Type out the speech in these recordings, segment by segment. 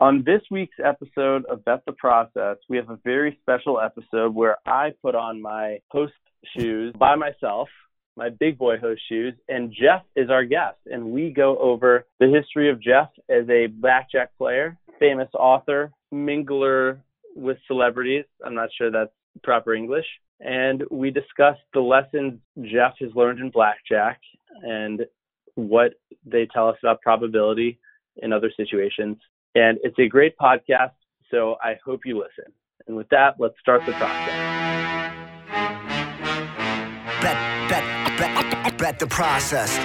On this week's episode of Bet the Process, we have a very special episode where I put on my host shoes by myself, my big boy host shoes, and Jeff is our guest. And we go over the history of Jeff as a blackjack player, famous author, mingler with celebrities. I'm not sure that's proper English. And we discuss the lessons Jeff has learned in blackjack and what they tell us about probability in other situations. And it's a great podcast, so I hope you listen. And with that, let's start the process. Bet, bet, bet, bet the process.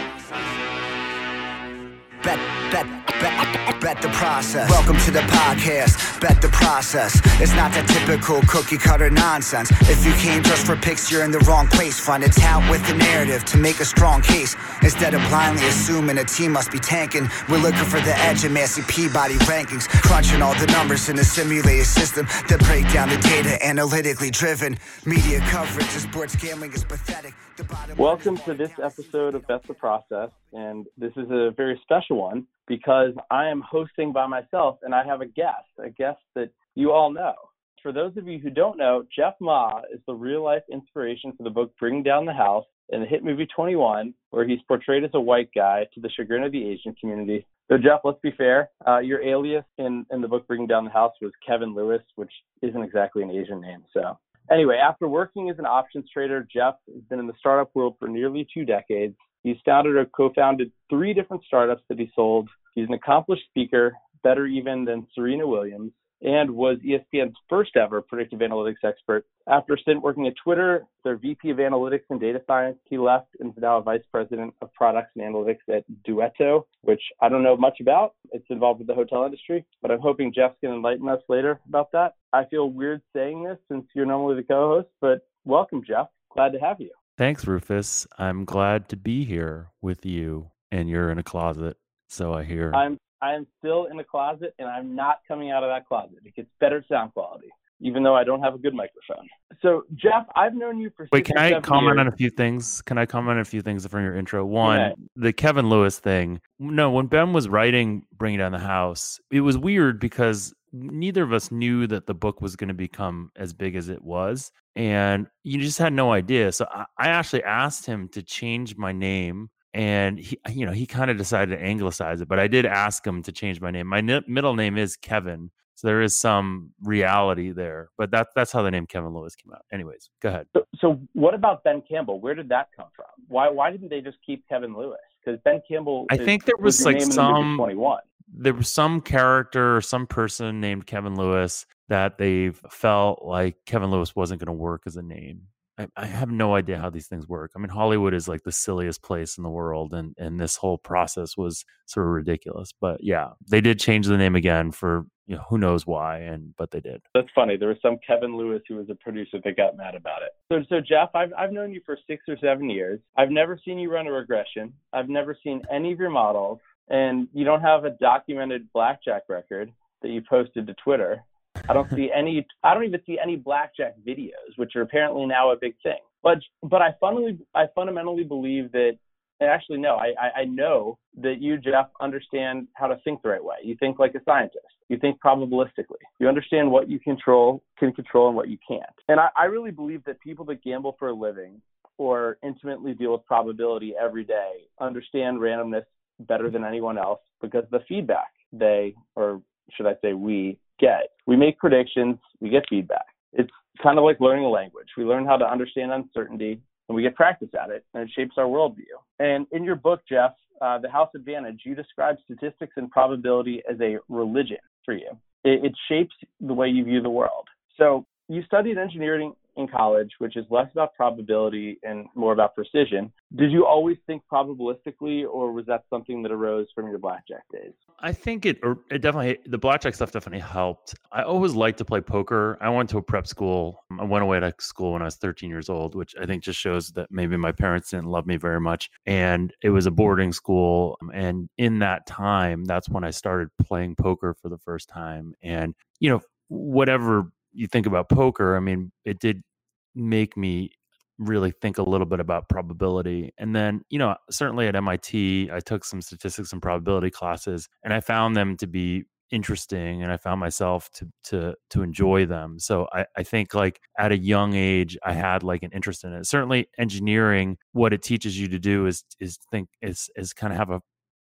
Bet, bet, bet, bet the process. Welcome to the podcast. Bet the process. It's not that typical cookie cutter nonsense. If you came just for picks, you're in the wrong place. Find a tout with the narrative to make a strong case. Instead of blindly assuming a team must be tanking, we're looking for the edge in Massey Peabody rankings. Crunching all the numbers in a simulated system that break down the data analytically driven. Media coverage of sports gambling is pathetic. The bottom Welcome to this episode of Bet the Process. And this is a very special one because I am hosting by myself and I have a guest, a guest that you all know. For those of you who don't know, Jeff Ma is the real life inspiration for the book Bring Down the House and the hit movie 21, where he's portrayed as a white guy to the chagrin of the Asian community. So, Jeff, let's be fair. Uh, your alias in, in the book Bring Down the House was Kevin Lewis, which isn't exactly an Asian name. So, Anyway, after working as an options trader, Jeff has been in the startup world for nearly two decades. He's founded or co-founded three different startups that he sold. He's an accomplished speaker, better even than Serena Williams, and was ESPN's first ever predictive analytics expert. After a stint working at Twitter, their VP of analytics and data science, he left and is now a vice president of products and analytics at Duetto, which I don't know much about. It's involved with the hotel industry, but I'm hoping Jeff can enlighten us later about that. I feel weird saying this since you're normally the co-host, but welcome, Jeff. Glad to have you. Thanks, Rufus. I'm glad to be here with you, and you're in a closet, so I hear. I'm I am still in a closet and I'm not coming out of that closet. It gets better sound quality, even though I don't have a good microphone. So Jeff, I've known you for Wait, can I comment on a few things? Can I comment on a few things from your intro? One, may. the Kevin Lewis thing. No, when Ben was writing Bringing Down the House, it was weird because neither of us knew that the book was going to become as big as it was. And you just had no idea. So I, I actually asked him to change my name. And he, you know, he kind of decided to anglicize it, but I did ask him to change my name. My ni- middle name is Kevin, so there is some reality there. But that that's how the name Kevin Lewis came out. Anyways, go ahead. So, so what about Ben Campbell? Where did that come from? Why why didn't they just keep Kevin Lewis? Because Ben Campbell, I is- think there was your like name in the movie some 21. There was some character or some person named Kevin Lewis that they felt like Kevin Lewis wasn't going to work as a name. I, I have no idea how these things work. I mean, Hollywood is like the silliest place in the world, and and this whole process was sort of ridiculous. But yeah, they did change the name again for you know who knows why, and but they did. That's funny. There was some Kevin Lewis who was a producer that got mad about it. So, so Jeff, I've I've known you for six or seven years. I've never seen you run a regression. I've never seen any of your models, and you don't have a documented blackjack record that you posted to Twitter. I don't see any. I don't even see any blackjack videos, which are apparently now a big thing. But but I fundamentally I fundamentally believe that. and Actually, no. I, I I know that you, Jeff, understand how to think the right way. You think like a scientist. You think probabilistically. You understand what you control, can control, and what you can't. And I, I really believe that people that gamble for a living or intimately deal with probability every day understand randomness better than anyone else because the feedback they, or should I say we, get. We make predictions, we get feedback. It's kind of like learning a language. We learn how to understand uncertainty and we get practice at it, and it shapes our worldview. And in your book, Jeff, uh, The House Advantage, you describe statistics and probability as a religion for you. It, it shapes the way you view the world. So you studied engineering in college, which is less about probability and more about precision. Did you always think probabilistically, or was that something that arose from your blackjack days? I think it er, it definitely the blackjack stuff definitely helped. I always liked to play poker. I went to a prep school. I went away to school when I was 13 years old, which I think just shows that maybe my parents didn't love me very much. And it was a boarding school. And in that time, that's when I started playing poker for the first time. And you know, whatever you think about poker, I mean, it did make me really think a little bit about probability. And then, you know, certainly at MIT, I took some statistics and probability classes, and I found them to be interesting and I found myself to to to enjoy them. So I, I think like at a young age I had like an interest in it. Certainly engineering, what it teaches you to do is is think is is kind of have a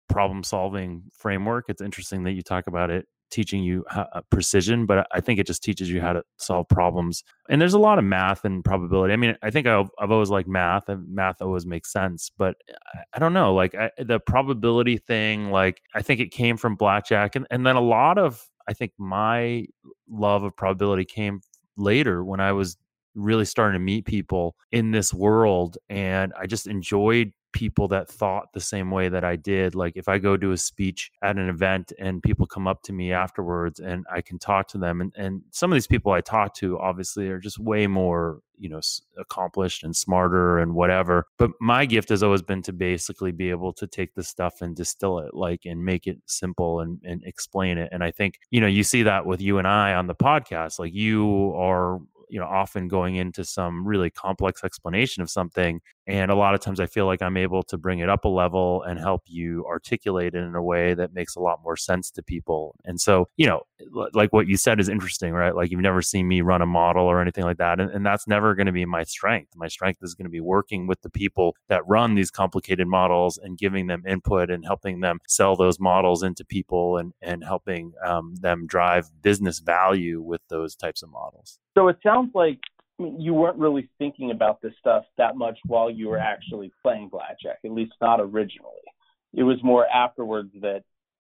problem solving framework. It's interesting that you talk about it teaching you how, uh, precision, but I think it just teaches you how to solve problems. And there's a lot of math and probability. I mean, I think I've, I've always liked math, and math always makes sense. But I, I don't know, like I, the probability thing. Like I think it came from blackjack, and and then a lot of I think my love of probability came later when I was really starting to meet people in this world and I just enjoyed people that thought the same way that I did. Like if I go do a speech at an event and people come up to me afterwards and I can talk to them and, and some of these people I talk to obviously are just way more, you know, accomplished and smarter and whatever. But my gift has always been to basically be able to take this stuff and distill it like and make it simple and, and explain it. And I think, you know, you see that with you and I on the podcast. Like you are you know often going into some really complex explanation of something and a lot of times i feel like i'm able to bring it up a level and help you articulate it in a way that makes a lot more sense to people. And so you know like what you said is interesting right? Like you've never seen me run a model or anything like that and, and that's never going to be my strength. My strength is going to be working with the people that run these complicated models and giving them input and helping them sell those models into people and and helping um, them drive business value with those types of models. So it sounds like you weren't really thinking about this stuff that much while you were actually playing blackjack, at least not originally. It was more afterwards that,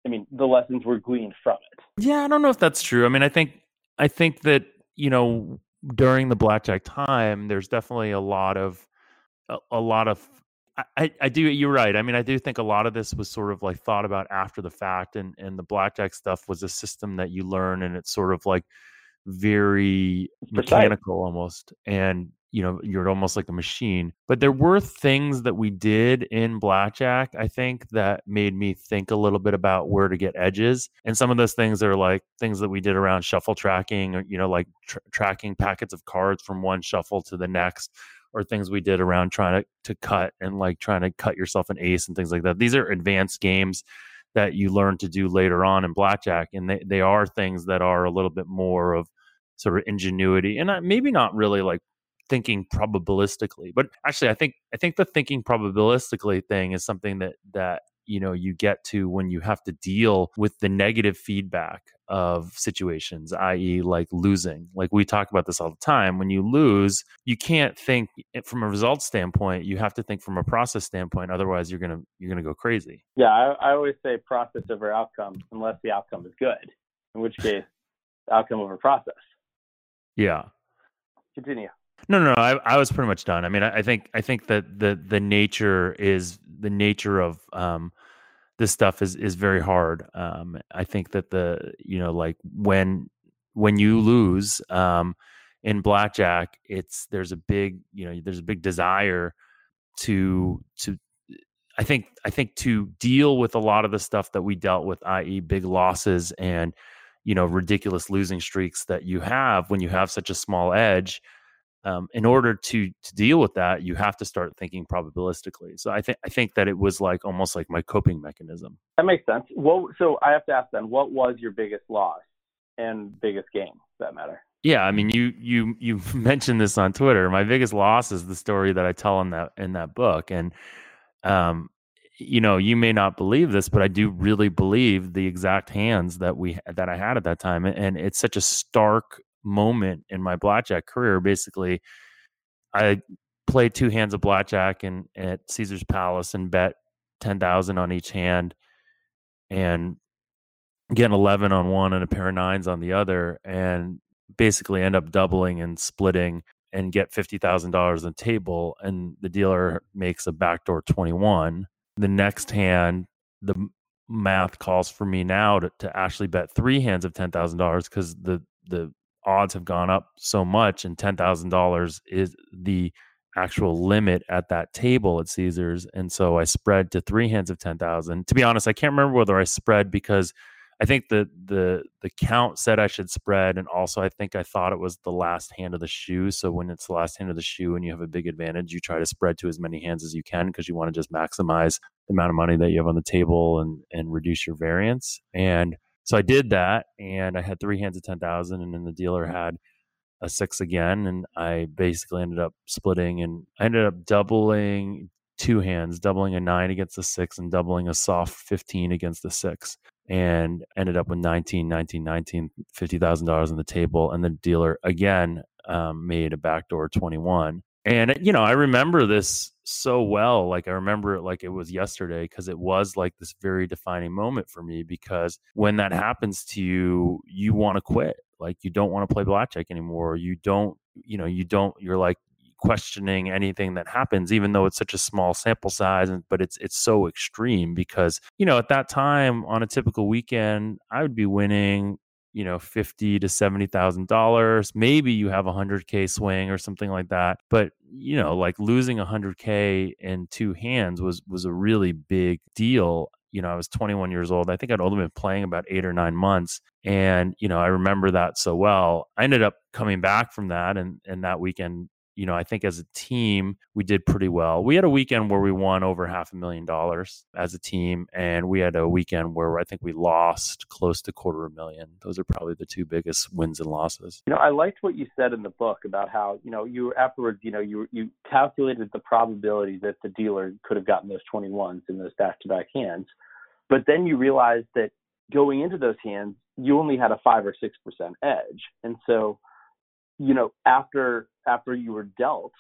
I mean, the lessons were gleaned from it. Yeah, I don't know if that's true. I mean, I think, I think that you know, during the blackjack time, there's definitely a lot of, a, a lot of I, I do you're right i mean i do think a lot of this was sort of like thought about after the fact and and the blackjack stuff was a system that you learn and it's sort of like very mechanical almost and you know you're almost like a machine but there were things that we did in blackjack i think that made me think a little bit about where to get edges and some of those things are like things that we did around shuffle tracking or you know like tr- tracking packets of cards from one shuffle to the next or things we did around trying to, to cut and like trying to cut yourself an ace and things like that. These are advanced games that you learn to do later on in blackjack and they, they are things that are a little bit more of sort of ingenuity and maybe not really like thinking probabilistically but actually i think i think the thinking probabilistically thing is something that that you know you get to when you have to deal with the negative feedback of situations i.e. like losing. Like we talk about this all the time. When you lose you can't think eh, from a results standpoint you have to think from a process standpoint otherwise you're gonna you're gonna go crazy. Yeah i, I always say process over outcome unless the outcome is good in which case outcome over process yeah. Continue. No, no, no. I, I was pretty much done. I mean, I, I, think I think that the the nature is the nature of um, this stuff is is very hard. Um, I think that the you know like when when you lose um, in blackjack, it's there's a big you know there's a big desire to to I think I think to deal with a lot of the stuff that we dealt with, i.e., big losses and you know ridiculous losing streaks that you have when you have such a small edge um, in order to to deal with that you have to start thinking probabilistically. So i think i think that it was like almost like my coping mechanism. That makes sense. Well so i have to ask then what was your biggest loss and biggest gain for that matter? Yeah i mean you you you mentioned this on twitter. My biggest loss is the story that i tell in that in that book. And um you know, you may not believe this, but I do really believe the exact hands that we that I had at that time, and it's such a stark moment in my blackjack career. Basically, I played two hands of blackjack and at Caesar's Palace and bet ten thousand on each hand, and get eleven on one and a pair of nines on the other, and basically end up doubling and splitting and get fifty thousand dollars on the table, and the dealer makes a backdoor twenty one the next hand, the math calls for me now to, to actually bet three hands of ten thousand dollars because the the odds have gone up so much, and ten thousand dollars is the actual limit at that table at Caesars. And so I spread to three hands of ten thousand. To be honest, I can't remember whether I spread because I think the the the count said I should spread, and also I think I thought it was the last hand of the shoe. So when it's the last hand of the shoe and you have a big advantage, you try to spread to as many hands as you can because you want to just maximize the amount of money that you have on the table and and reduce your variance. And So I did that, and I had three hands of ten thousand, and then the dealer had a six again, and I basically ended up splitting, and I ended up doubling two hands, doubling a nine against the six, and doubling a soft fifteen against the six, and ended up with 19, 19, 19, $50,000 on the table, and the dealer again um, made a backdoor twenty one. And you know, I remember this so well. Like I remember it like it was yesterday because it was like this very defining moment for me. Because when that happens to you, you want to quit like you don't want to play blackjack anymore you don't you know you don't you're like questioning anything that happens even though it's such a small sample size and but it's it's so extreme because you know at that time on a typical weekend i would be winning you know 50 to 70 thousand dollars maybe you have a 100k swing or something like that but you know like losing 100k in two hands was was a really big deal you know, I was 21 years old. I think I'd only been playing about eight or nine months. And, you know, I remember that so well. I ended up coming back from that and, and that weekend you know, I think as a team, we did pretty well. We had a weekend where we won over half a million dollars as a team, and we had a weekend where I think we lost close to quarter of a million. Those are probably the two biggest wins and losses. You know, I liked what you said in the book about how, you know, you afterwards, you know, you you calculated the probability that the dealer could have gotten those 21s in those back-to-back hands. But then you realized that going into those hands, you only had a 5 or 6% edge. And so you know, after after you were dealt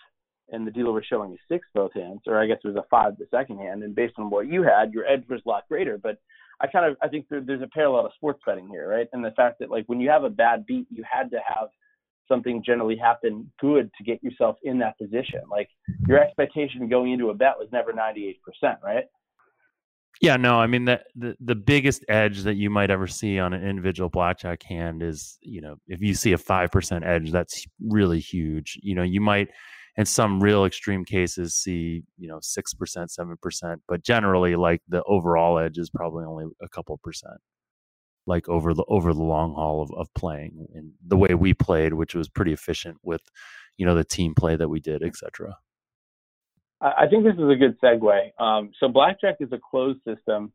and the dealer was showing you six both hands, or I guess it was a five the second hand, and based on what you had, your edge was a lot greater. But I kind of I think there, there's a parallel to sports betting here, right? And the fact that like when you have a bad beat, you had to have something generally happen good to get yourself in that position. Like your expectation going into a bet was never 98%, right? Yeah, no, I mean the, the biggest edge that you might ever see on an individual blackjack hand is, you know, if you see a five percent edge, that's really huge. You know, you might in some real extreme cases see, you know, six percent, seven percent, but generally like the overall edge is probably only a couple percent. Like over the over the long haul of, of playing and the way we played, which was pretty efficient with, you know, the team play that we did, etc. I think this is a good segue. Um, so blackjack is a closed system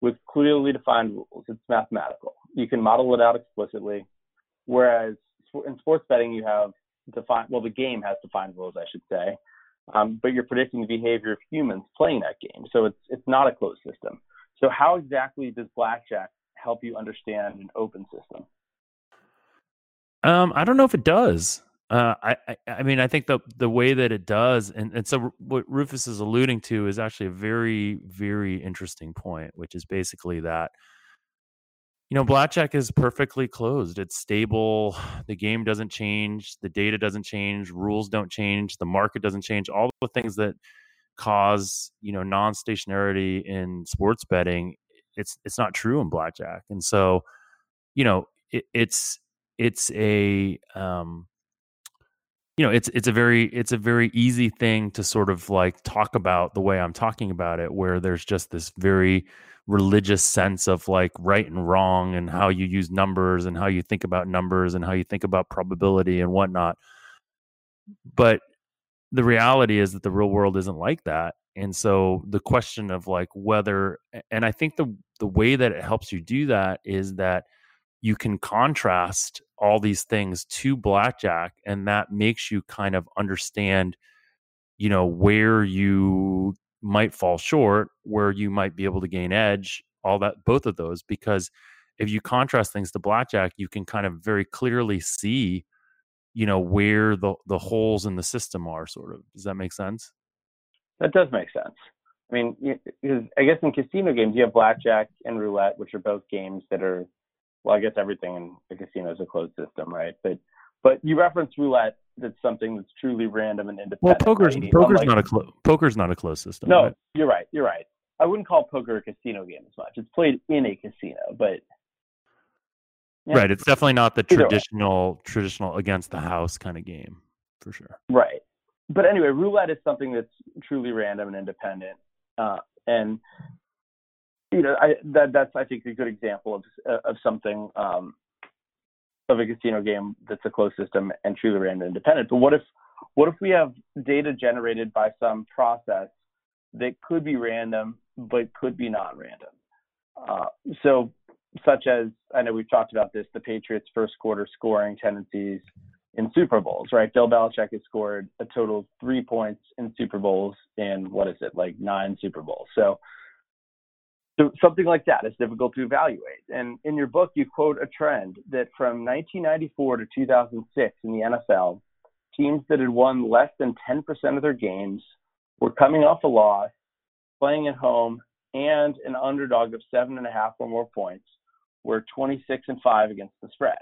with clearly defined rules. It's mathematical. You can model it out explicitly, whereas in sports betting you have defined. Well, the game has defined rules, I should say, um, but you're predicting the behavior of humans playing that game. So it's it's not a closed system. So how exactly does blackjack help you understand an open system? Um, I don't know if it does. Uh, I, I, mean, I think the the way that it does, and, and so what Rufus is alluding to is actually a very, very interesting point, which is basically that, you know, blackjack is perfectly closed. It's stable. The game doesn't change. The data doesn't change. Rules don't change. The market doesn't change. All the things that cause you know non-stationarity in sports betting, it's it's not true in blackjack. And so, you know, it, it's it's a um, you know it's it's a very it's a very easy thing to sort of like talk about the way I'm talking about it where there's just this very religious sense of like right and wrong and how you use numbers and how you think about numbers and how you think about probability and whatnot. But the reality is that the real world isn't like that. And so the question of like whether and i think the the way that it helps you do that is that you can contrast all these things to blackjack and that makes you kind of understand you know where you might fall short where you might be able to gain edge all that both of those because if you contrast things to blackjack you can kind of very clearly see you know where the the holes in the system are sort of. Does that make sense? That does make sense. I mean i guess in casino games you have blackjack and roulette which are both games that are well, I guess everything in the casino is a closed system, right? But but you reference roulette. That's something that's truly random and independent. Well, poker's right? poker's Unlike, not a clo- poker's not a closed system. No, right? you're right. You're right. I wouldn't call poker a casino game as much. It's played in a casino, but yeah. right. It's definitely not the Either traditional way. traditional against the house kind of game for sure. Right. But anyway, roulette is something that's truly random and independent, uh, and you know, I, that that's I think a good example of of something um, of a casino game that's a closed system and truly random independent. But what if what if we have data generated by some process that could be random but could be not random? Uh, so such as I know we've talked about this, the Patriots' first quarter scoring tendencies in Super Bowls, right? Bill Belichick has scored a total of three points in Super Bowls in what is it, like nine Super Bowls. So, so something like that is difficult to evaluate. And in your book, you quote a trend that from 1994 to 2006 in the NFL, teams that had won less than 10% of their games were coming off a loss, playing at home, and an underdog of seven and a half or more points were 26 and 5 against the spread.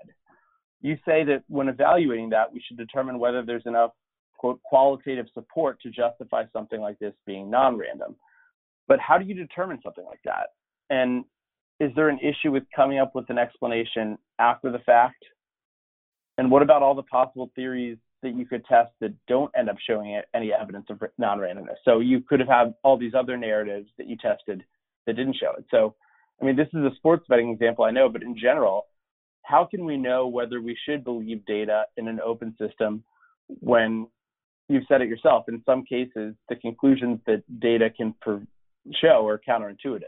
You say that when evaluating that, we should determine whether there's enough quote qualitative support to justify something like this being non-random. But how do you determine something like that? And is there an issue with coming up with an explanation after the fact? And what about all the possible theories that you could test that don't end up showing any evidence of non-randomness? So you could have had all these other narratives that you tested that didn't show it. So I mean, this is a sports betting example, I know, but in general, how can we know whether we should believe data in an open system when you've said it yourself? In some cases, the conclusions that data can show are counterintuitive.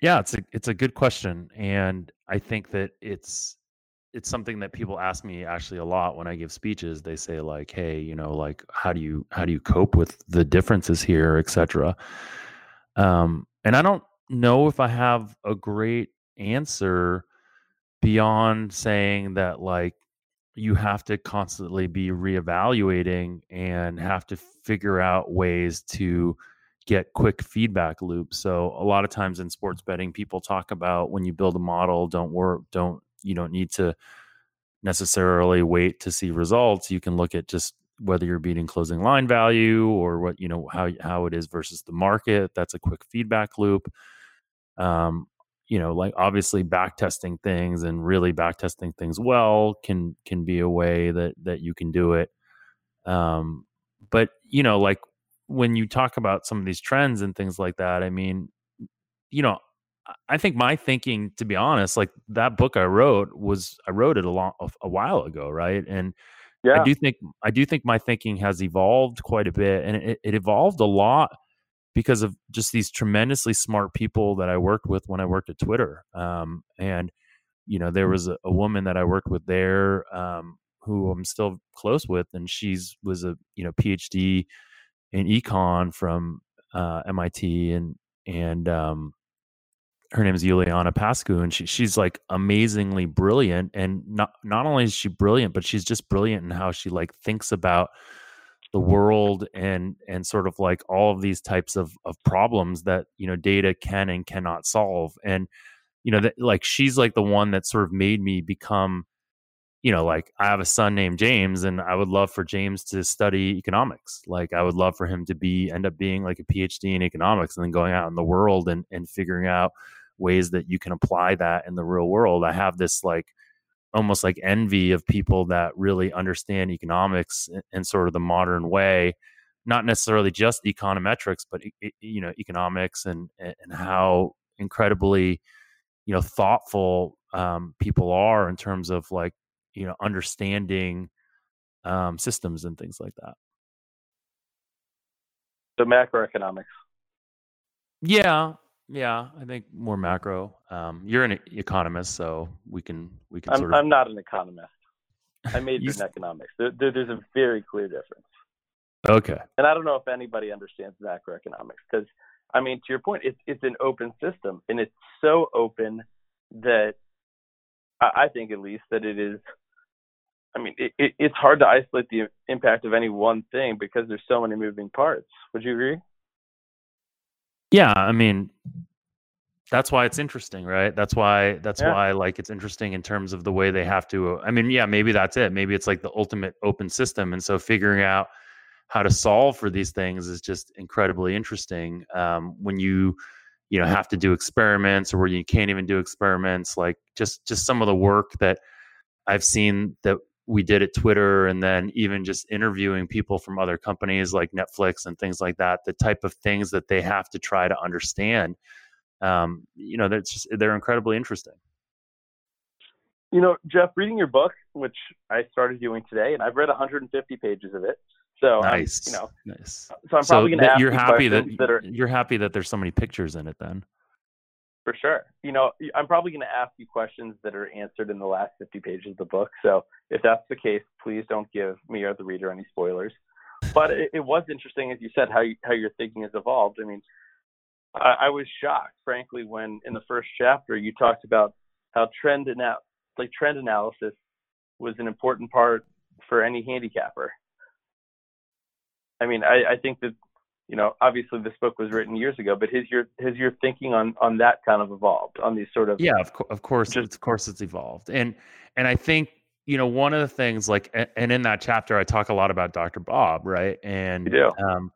Yeah, it's a it's a good question, and I think that it's it's something that people ask me actually a lot when I give speeches. They say like, "Hey, you know, like how do you how do you cope with the differences here, etc." Um, and I don't know if I have a great answer beyond saying that like you have to constantly be reevaluating and have to figure out ways to get quick feedback loops. So a lot of times in sports betting people talk about when you build a model don't work don't you don't need to necessarily wait to see results. You can look at just whether you're beating closing line value or what you know how how it is versus the market that's a quick feedback loop um you know like obviously back testing things and really back testing things well can can be a way that that you can do it um but you know like when you talk about some of these trends and things like that i mean you know i think my thinking to be honest like that book i wrote was i wrote it a long a while ago right and yeah. I do think I do think my thinking has evolved quite a bit, and it, it evolved a lot because of just these tremendously smart people that I worked with when I worked at Twitter. Um, and you know, there was a, a, woman that I worked with there um, who I'm still close with, and she's was a you know PhD in econ from uh, MIT, and and um, her name is Juliana Pascu, and she, she's like amazingly brilliant. And not not only is she brilliant, but she's just brilliant in how she like thinks about the world and and sort of like all of these types of of problems that you know data can and cannot solve. And you know that like she's like the one that sort of made me become you know, like I have a son named James, and I would love for James to study economics. Like I would love for him to be end up being like a PhD in economics, and then going out in the world and and figuring out ways that you can apply that in the real world. I have this like almost like envy of people that really understand economics in, in sort of the modern way, not necessarily just econometrics, but you know economics and and how incredibly you know thoughtful um, people are in terms of like you know understanding um, systems and things like that. So macroeconomics. Yeah, yeah, I think more macro. Um, you're an economist, so we can we can. I'm, sort of... I'm not an economist. I majored in economics. There, there, there's a very clear difference. Okay. And I don't know if anybody understands macroeconomics because, I mean, to your point, it's it's an open system, and it's so open that I, I think, at least, that it is. I mean, it, it, it's hard to isolate the impact of any one thing because there's so many moving parts. Would you agree? Yeah, I mean, that's why it's interesting, right? That's why that's yeah. why like it's interesting in terms of the way they have to. I mean, yeah, maybe that's it. Maybe it's like the ultimate open system, and so figuring out how to solve for these things is just incredibly interesting. Um, when you you know have to do experiments or where you can't even do experiments, like just just some of the work that I've seen that we did at Twitter and then even just interviewing people from other companies like Netflix and things like that, the type of things that they have to try to understand. Um, you know, that's just, they're incredibly interesting. You know, Jeff, reading your book, which I started doing today, and I've read 150 pages of it. So nice, you know, nice. So I'm probably so going to ask you're happy that, that are, you're happy that there's so many pictures in it. Then For sure. You know, I'm probably going to ask you questions that are answered in the last 50 pages of the book. So if that's the case, please don't give me or the reader any spoilers. But it, it was interesting, as you said, how you, how your thinking has evolved. I mean, I, I was shocked, frankly, when in the first chapter you talked about how trend ana- like trend analysis was an important part for any handicapper. I mean, I, I think that you know, obviously this book was written years ago, but has your has your thinking on on that kind of evolved on these sort of yeah, of, co- of course, just, of course, it's evolved, and and I think you know one of the things like and in that chapter I talk a lot about Dr. Bob, right? And um,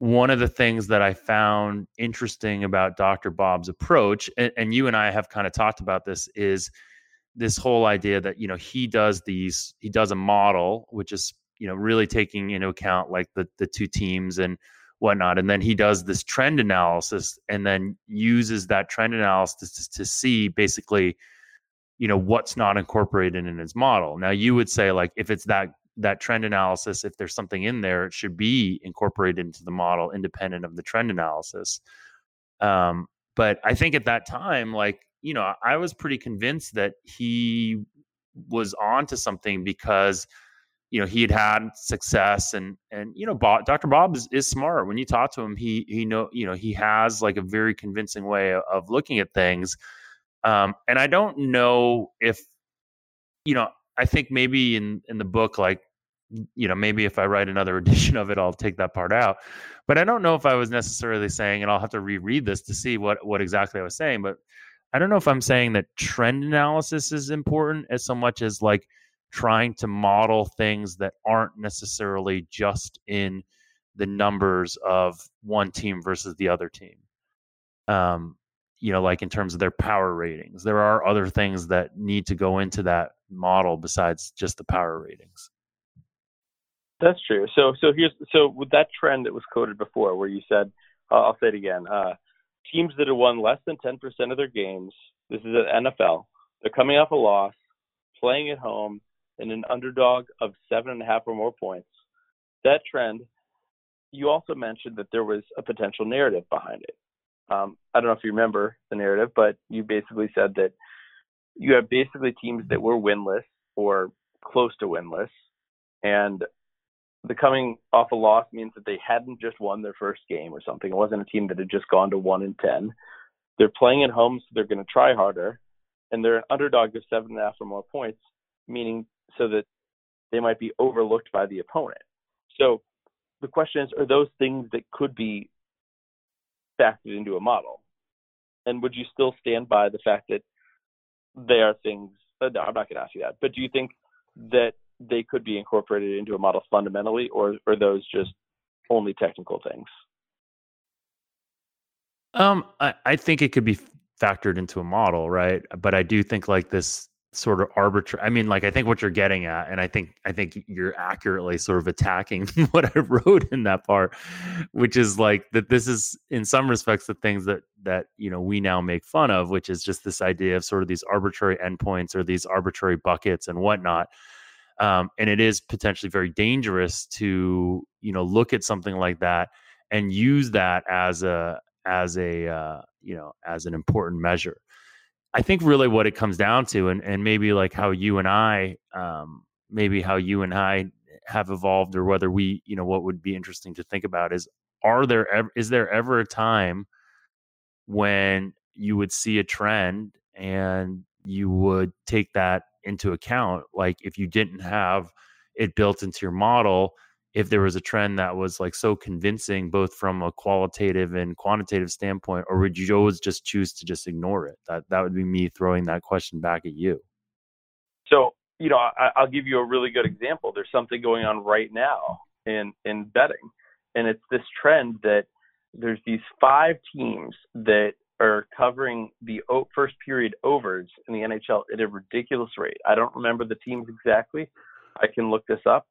one of the things that I found interesting about Dr. Bob's approach, and, and you and I have kind of talked about this, is this whole idea that you know he does these he does a model which is you know really taking into account like the the two teams and whatnot. And then he does this trend analysis and then uses that trend analysis to, to see basically, you know, what's not incorporated in his model. Now you would say like if it's that that trend analysis, if there's something in there, it should be incorporated into the model independent of the trend analysis. Um, but I think at that time, like, you know, I was pretty convinced that he was onto something because you know he had had success and and you know Bob, Dr. Bob is, is smart when you talk to him he he know you know he has like a very convincing way of, of looking at things um and I don't know if you know I think maybe in in the book like you know maybe if I write another edition of it I'll take that part out but I don't know if I was necessarily saying and I'll have to reread this to see what what exactly I was saying but I don't know if I'm saying that trend analysis is important as so much as like trying to model things that aren't necessarily just in the numbers of one team versus the other team. Um, you know, like in terms of their power ratings, there are other things that need to go into that model besides just the power ratings. That's true. So, so here's so with that trend that was quoted before, where you said, uh, I'll say it again: uh, teams that have won less than 10% of their games. This is at NFL. They're coming off a loss, playing at home, and an underdog of seven and a half or more points. That trend, you also mentioned that there was a potential narrative behind it. Um, I don't know if you remember the narrative, but you basically said that you have basically teams that were winless or close to winless, and the coming off a loss means that they hadn't just won their first game or something. It wasn't a team that had just gone to one in ten. They're playing at home, so they're going to try harder, and they're an underdog of seven and a half or more points, meaning so that they might be overlooked by the opponent. So the question is, are those things that could be factored into a model? And would you still stand by the fact that they are things? Uh, no, I'm not going to ask you that. But do you think that they could be incorporated into a model fundamentally, or are those just only technical things? Um, I, I think it could be factored into a model, right? But I do think like this sort of arbitrary i mean like i think what you're getting at and i think i think you're accurately sort of attacking what i wrote in that part which is like that this is in some respects the things that that you know we now make fun of which is just this idea of sort of these arbitrary endpoints or these arbitrary buckets and whatnot um, and it is potentially very dangerous to you know look at something like that and use that as a as a uh, you know as an important measure I think really what it comes down to, and, and maybe like how you and I, um, maybe how you and I have evolved, or whether we, you know, what would be interesting to think about is, are there ever, is there ever a time when you would see a trend and you would take that into account? Like if you didn't have it built into your model, if there was a trend that was like so convincing both from a qualitative and quantitative standpoint or would you always just choose to just ignore it that that would be me throwing that question back at you so you know I, i'll give you a really good example there's something going on right now in in betting and it's this trend that there's these five teams that are covering the first period overs in the NHL at a ridiculous rate. I don't remember the teams exactly. I can look this up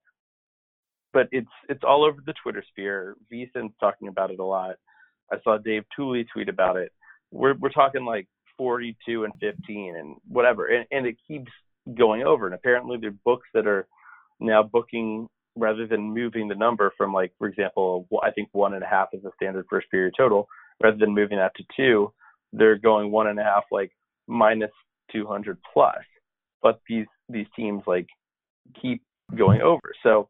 but it's it's all over the Twitter sphere. VSiN's talking about it a lot. I saw Dave Tuley tweet about it. We're we're talking like 42 and 15 and whatever, and, and it keeps going over. And apparently, there are books that are now booking rather than moving the number from like, for example, I think one and a half is the standard first period total, rather than moving that to two, they're going one and a half, like minus 200 plus. But these these teams like keep going over. So,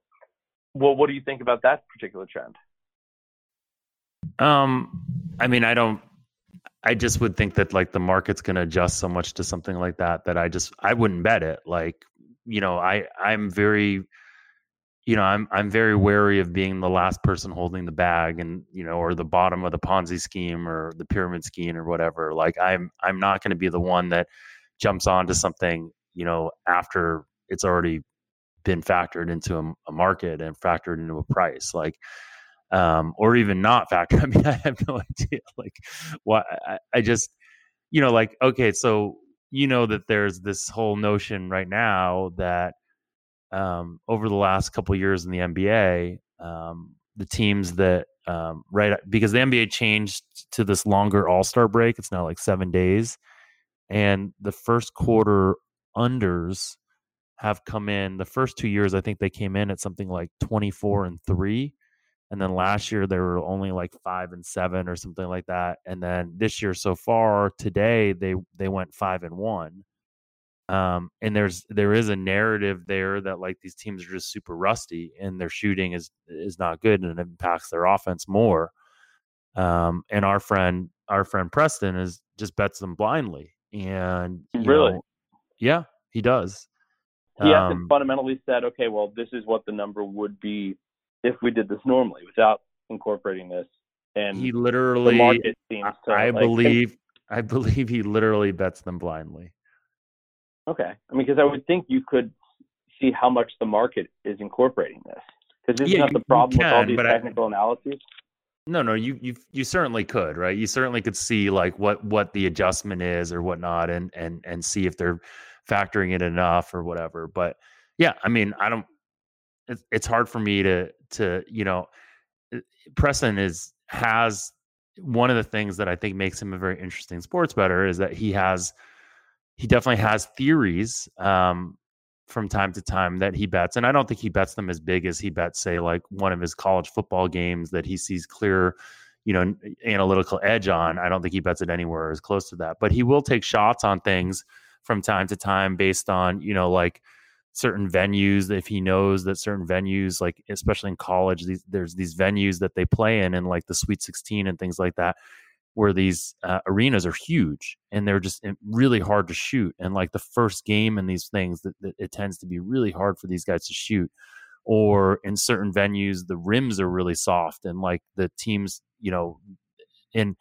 well, what do you think about that particular trend? Um, I mean, I don't. I just would think that like the market's going to adjust so much to something like that that I just I wouldn't bet it. Like, you know, I I'm very you know, I'm I'm very wary of being the last person holding the bag and, you know, or the bottom of the Ponzi scheme or the pyramid scheme or whatever. Like I'm I'm not going to be the one that jumps onto something, you know, after it's already been factored into a, a market and factored into a price. Like um, or even not factored. I mean, I have no idea. Like, what I, I just, you know, like, okay, so you know that there's this whole notion right now that um, over the last couple years in the NBA, um, the teams that um, right because the NBA changed to this longer All Star break. It's now like seven days, and the first quarter unders have come in. The first two years, I think they came in at something like twenty four and three, and then last year they were only like five and seven or something like that. And then this year so far, today they they went five and one um, and there's there is a narrative there that like these teams are just super rusty and their shooting is is not good and it impacts their offense more. Um, and our friend our friend Preston is just bets them blindly. And really, know, yeah, he does. He um, hasn't fundamentally said, okay, well, this is what the number would be if we did this normally without incorporating this. And he literally, the market seems to, I like, believe, I believe he literally bets them blindly. Okay. I mean, because I would think you could see how much the market is incorporating this. Because isn't yeah, that the problem can, with all these technical I, analyses? No, no, you you you certainly could, right? You certainly could see like what what the adjustment is or whatnot, and and and see if they're factoring it enough or whatever. But yeah, I mean, I don't. It's, it's hard for me to to you know, Preston is has one of the things that I think makes him a very interesting sports bettor is that he has he definitely has theories um, from time to time that he bets, and I don't think he bets them as big as he bets, say, like one of his college football games that he sees clear, you know, analytical edge on. I don't think he bets it anywhere as close to that, but he will take shots on things from time to time based on, you know, like certain venues if he knows that certain venues like especially in college these, there's these venues that they play in and like the sweet 16 and things like that where these uh, arenas are huge and they're just eh, really hard to shoot. And like the first game in these things, that, that it tends to be really hard for these guys to shoot. Or in certain venues, the rims are really soft and like the teams, you know, and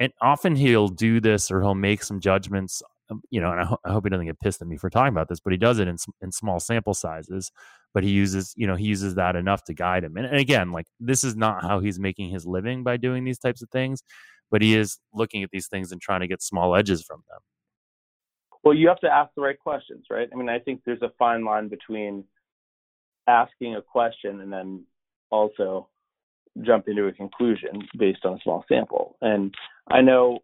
and often he'll do this or he'll make some judgments you know, and I, ho- I, hope he doesn't get pissed at me for talking about this, but he does it in in small sample sizes. But he uses, you know, he uses that enough to guide him. And, and again, like this is not how he's making his living by doing these types of things but he is looking at these things and trying to get small edges from them. Well, you have to ask the right questions, right? I mean, I think there's a fine line between asking a question and then also jump into a conclusion based on a small sample. And I know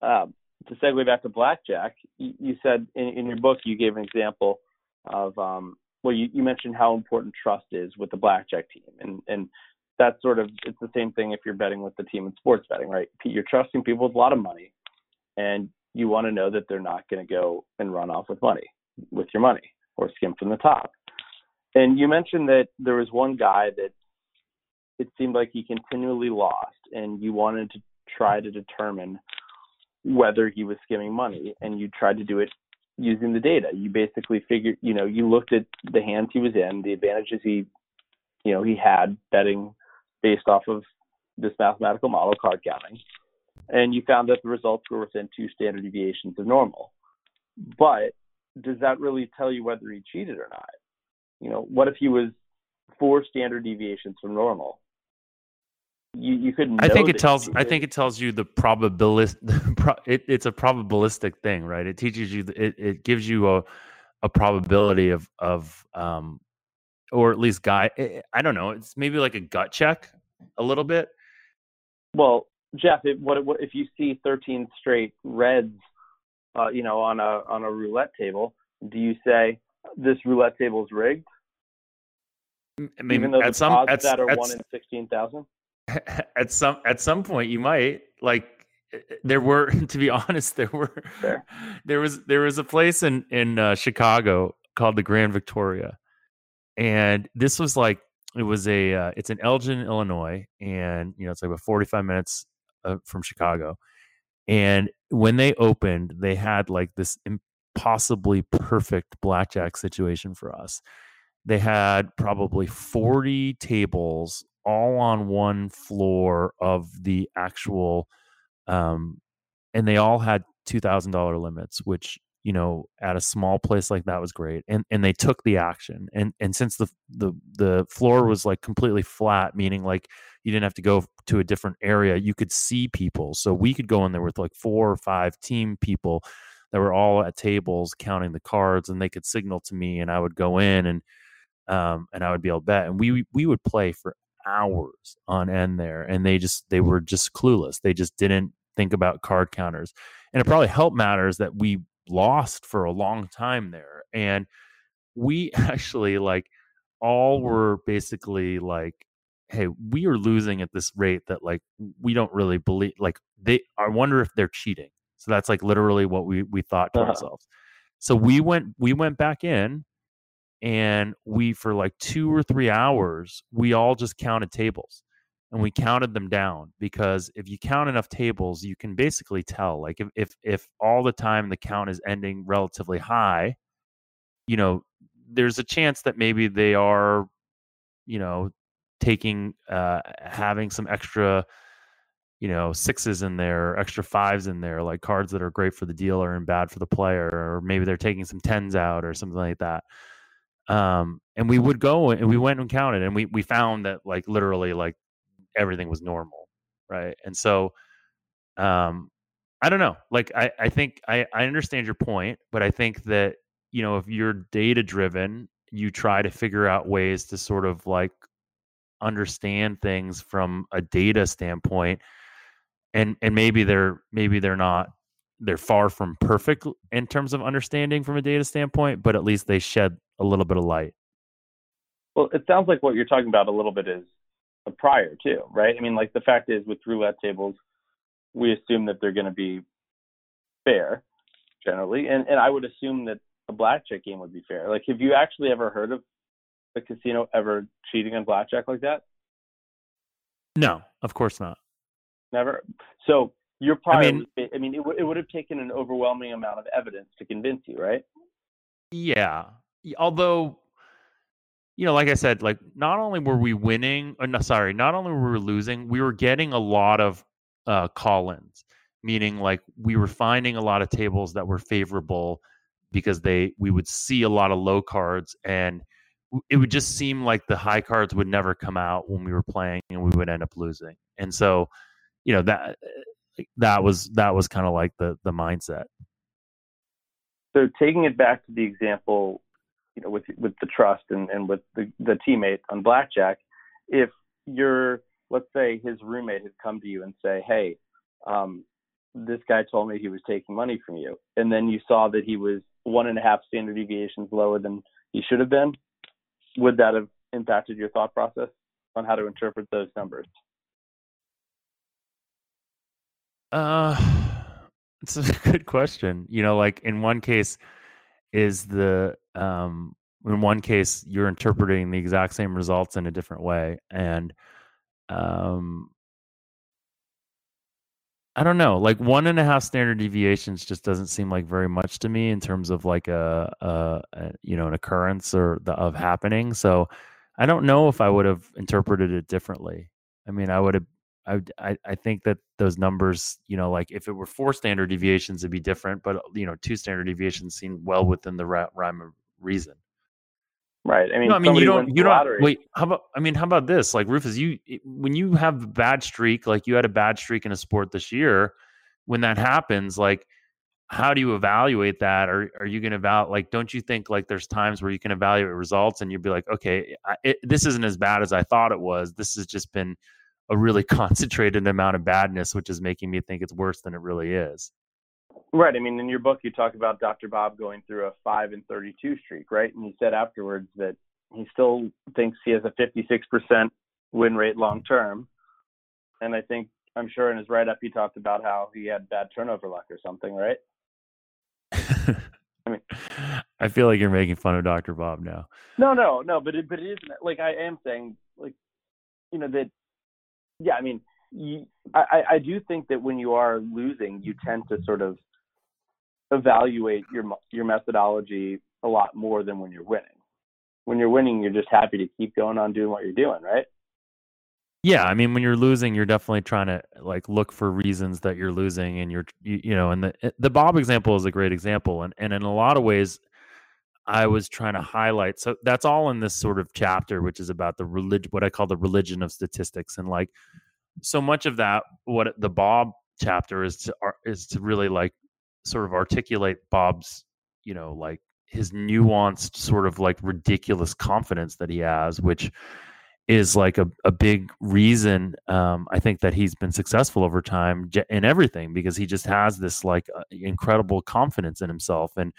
um, to segue back to blackjack, you, said in, in, your book you gave an example of um, well, you, you mentioned how important trust is with the blackjack team, and and that's sort of it's the same thing if you're betting with the team in sports betting, right? You're trusting people with a lot of money, and you want to know that they're not going to go and run off with money with your money or skim from the top. And you mentioned that there was one guy that it seemed like he continually lost, and you wanted to try to determine whether he was skimming money, and you tried to do it using the data. You basically figured, you know, you looked at the hands he was in, the advantages he, you know, he had betting based off of this mathematical model, card counting, and you found that the results were within two standard deviations of normal. But does that really tell you whether he cheated or not? You know, what if he was four standard deviations from normal? You you couldn't. I think it tells. I think it tells you the probabilist. it, it's a probabilistic thing, right? It teaches you. It it gives you a a probability of of um or at least guy. Eh, eh, I don't know. It's maybe like a gut check a little bit. Well, Jeff, it, what, what if you see 13 straight reds, uh, you know, on a on a roulette table? Do you say this roulette table is rigged? I mean, Even though at the some odds at, that are at, one in sixteen thousand. At some at some point, you might like there were, to be honest, there were Fair. there was there was a place in in uh, Chicago called the Grand Victoria, and this was like it was a uh, it's in Elgin, Illinois, and you know it's like about forty five minutes uh, from Chicago. And when they opened, they had like this impossibly perfect blackjack situation for us. They had probably 40 tables all on one floor of the actual um and they all had $2000 limits which you know at a small place like that was great and and they took the action and and since the the the floor was like completely flat meaning like you didn't have to go to a different area you could see people so we could go in there with like four or five team people that were all at tables counting the cards and they could signal to me and I would go in and um and I would be able to bet and we we would play for hours on end there and they just they were just clueless. They just didn't think about card counters and it probably helped matters that we lost for a long time there and we actually like all were basically like hey we are losing at this rate that like we don't really believe like they i wonder if they're cheating. So that's like literally what we we thought to uh-huh. ourselves. So we went we went back in and we for like two or three hours we all just counted tables and we counted them down because if you count enough tables you can basically tell like if if, if all the time the count is ending relatively high you know there's a chance that maybe they are you know taking uh having some extra you know sixes in there extra fives in there like cards that are great for the dealer and bad for the player or maybe they're taking some tens out or something like that um and we would go and we went and counted and we we found that like literally like everything was normal right? And so um i don't know like i i think i i understand your point but i think that you know if you're data driven you try to figure out ways to sort of like understand things from a data standpoint and and maybe they're maybe they're not they're far from perfect in terms of understanding from a data standpoint but at least they shed a little bit of light well it sounds like what you're talking about a little bit is a prior too, right? I mean, like the fact is with roulette tables, we assume that they're going to be fair generally, and and I would assume that a blackjack game would be fair. Like, have you actually ever heard of the casino ever cheating on blackjack like that? No, of course not. Never. So your prior, I mean, I mean, it, w- it would have taken an overwhelming amount of evidence to convince you, right? Yeah. Although you know, like I said, like not only were we winning, or uh, no, sorry, not only were we losing, we were getting a lot of uh, call-ins, meaning like we were finding a lot of tables that were favorable because they we would see a lot of low cards and it would just seem like the high cards would never come out when we were playing and we would end up losing. And so, you know, that that was that was kind of like the the mindset. So taking it back to the example you know with with the trust and and with the the teammate on blackjack if your let's say his roommate had come to you and say hey um this guy told me he was taking money from you and then you saw that he was one and a half standard deviations lower than he should have been would that have impacted your thought process on how to interpret those numbers? Uh it's a good question. You know like in one case is the um, in one case you're interpreting the exact same results in a different way and um, I don't know. Like one and a half standard deviations just doesn't seem like very much to me in terms of like a, a, a you know an occurrence or the of happening. So I don't know if I would have interpreted it differently. I mean, I would have I, I, I think that those numbers, you know, like if it were four standard deviations, it'd be different. But you know, two standard deviations seem well within the rhyme of reason. Right. I mean, no, I mean, you don't, you don't. Wait, how about? I mean, how about this? Like Rufus, you when you have a bad streak, like you had a bad streak in a sport this year, when that happens, like how do you evaluate that? Or are you going to evaluate? Like, don't you think like there's times where you can evaluate results and you'd be like, okay, it, this isn't as bad as I thought it was. This has just been a really concentrated amount of badness, which is making me think it's worse than it really is. Right. I mean, in your book, you talk about Dr. Bob going through a 5 and 32 streak, right? And he said afterwards that he still thinks he has a 56% win rate long term. And I think I'm sure in his write up he talked about how he had bad turnover luck or something, right? I mean, I feel like you're making fun of Dr. Bob now. No, no, no, but it, but it is like I am saying, like you know that, yeah. I mean, you, I I do think that when you are losing, you tend to sort of evaluate your your methodology a lot more than when you're winning. When you're winning, you're just happy to keep going on doing what you're doing, right? Yeah, I mean, when you're losing, you're definitely trying to like look for reasons that you're losing, and you're you, you know, and the the Bob example is a great example, and and in a lot of ways, I was trying to highlight. So that's all in this sort of chapter, which is about the religion, what I call the religion of statistics, and like so much of that, what the Bob chapter is to is to really like sort of articulate Bob's, you know, like his nuanced sort of like ridiculous confidence that he has, which is like a, a big reason um, I think that he's been successful over time in everything because he just has this like uh, incredible confidence in himself. And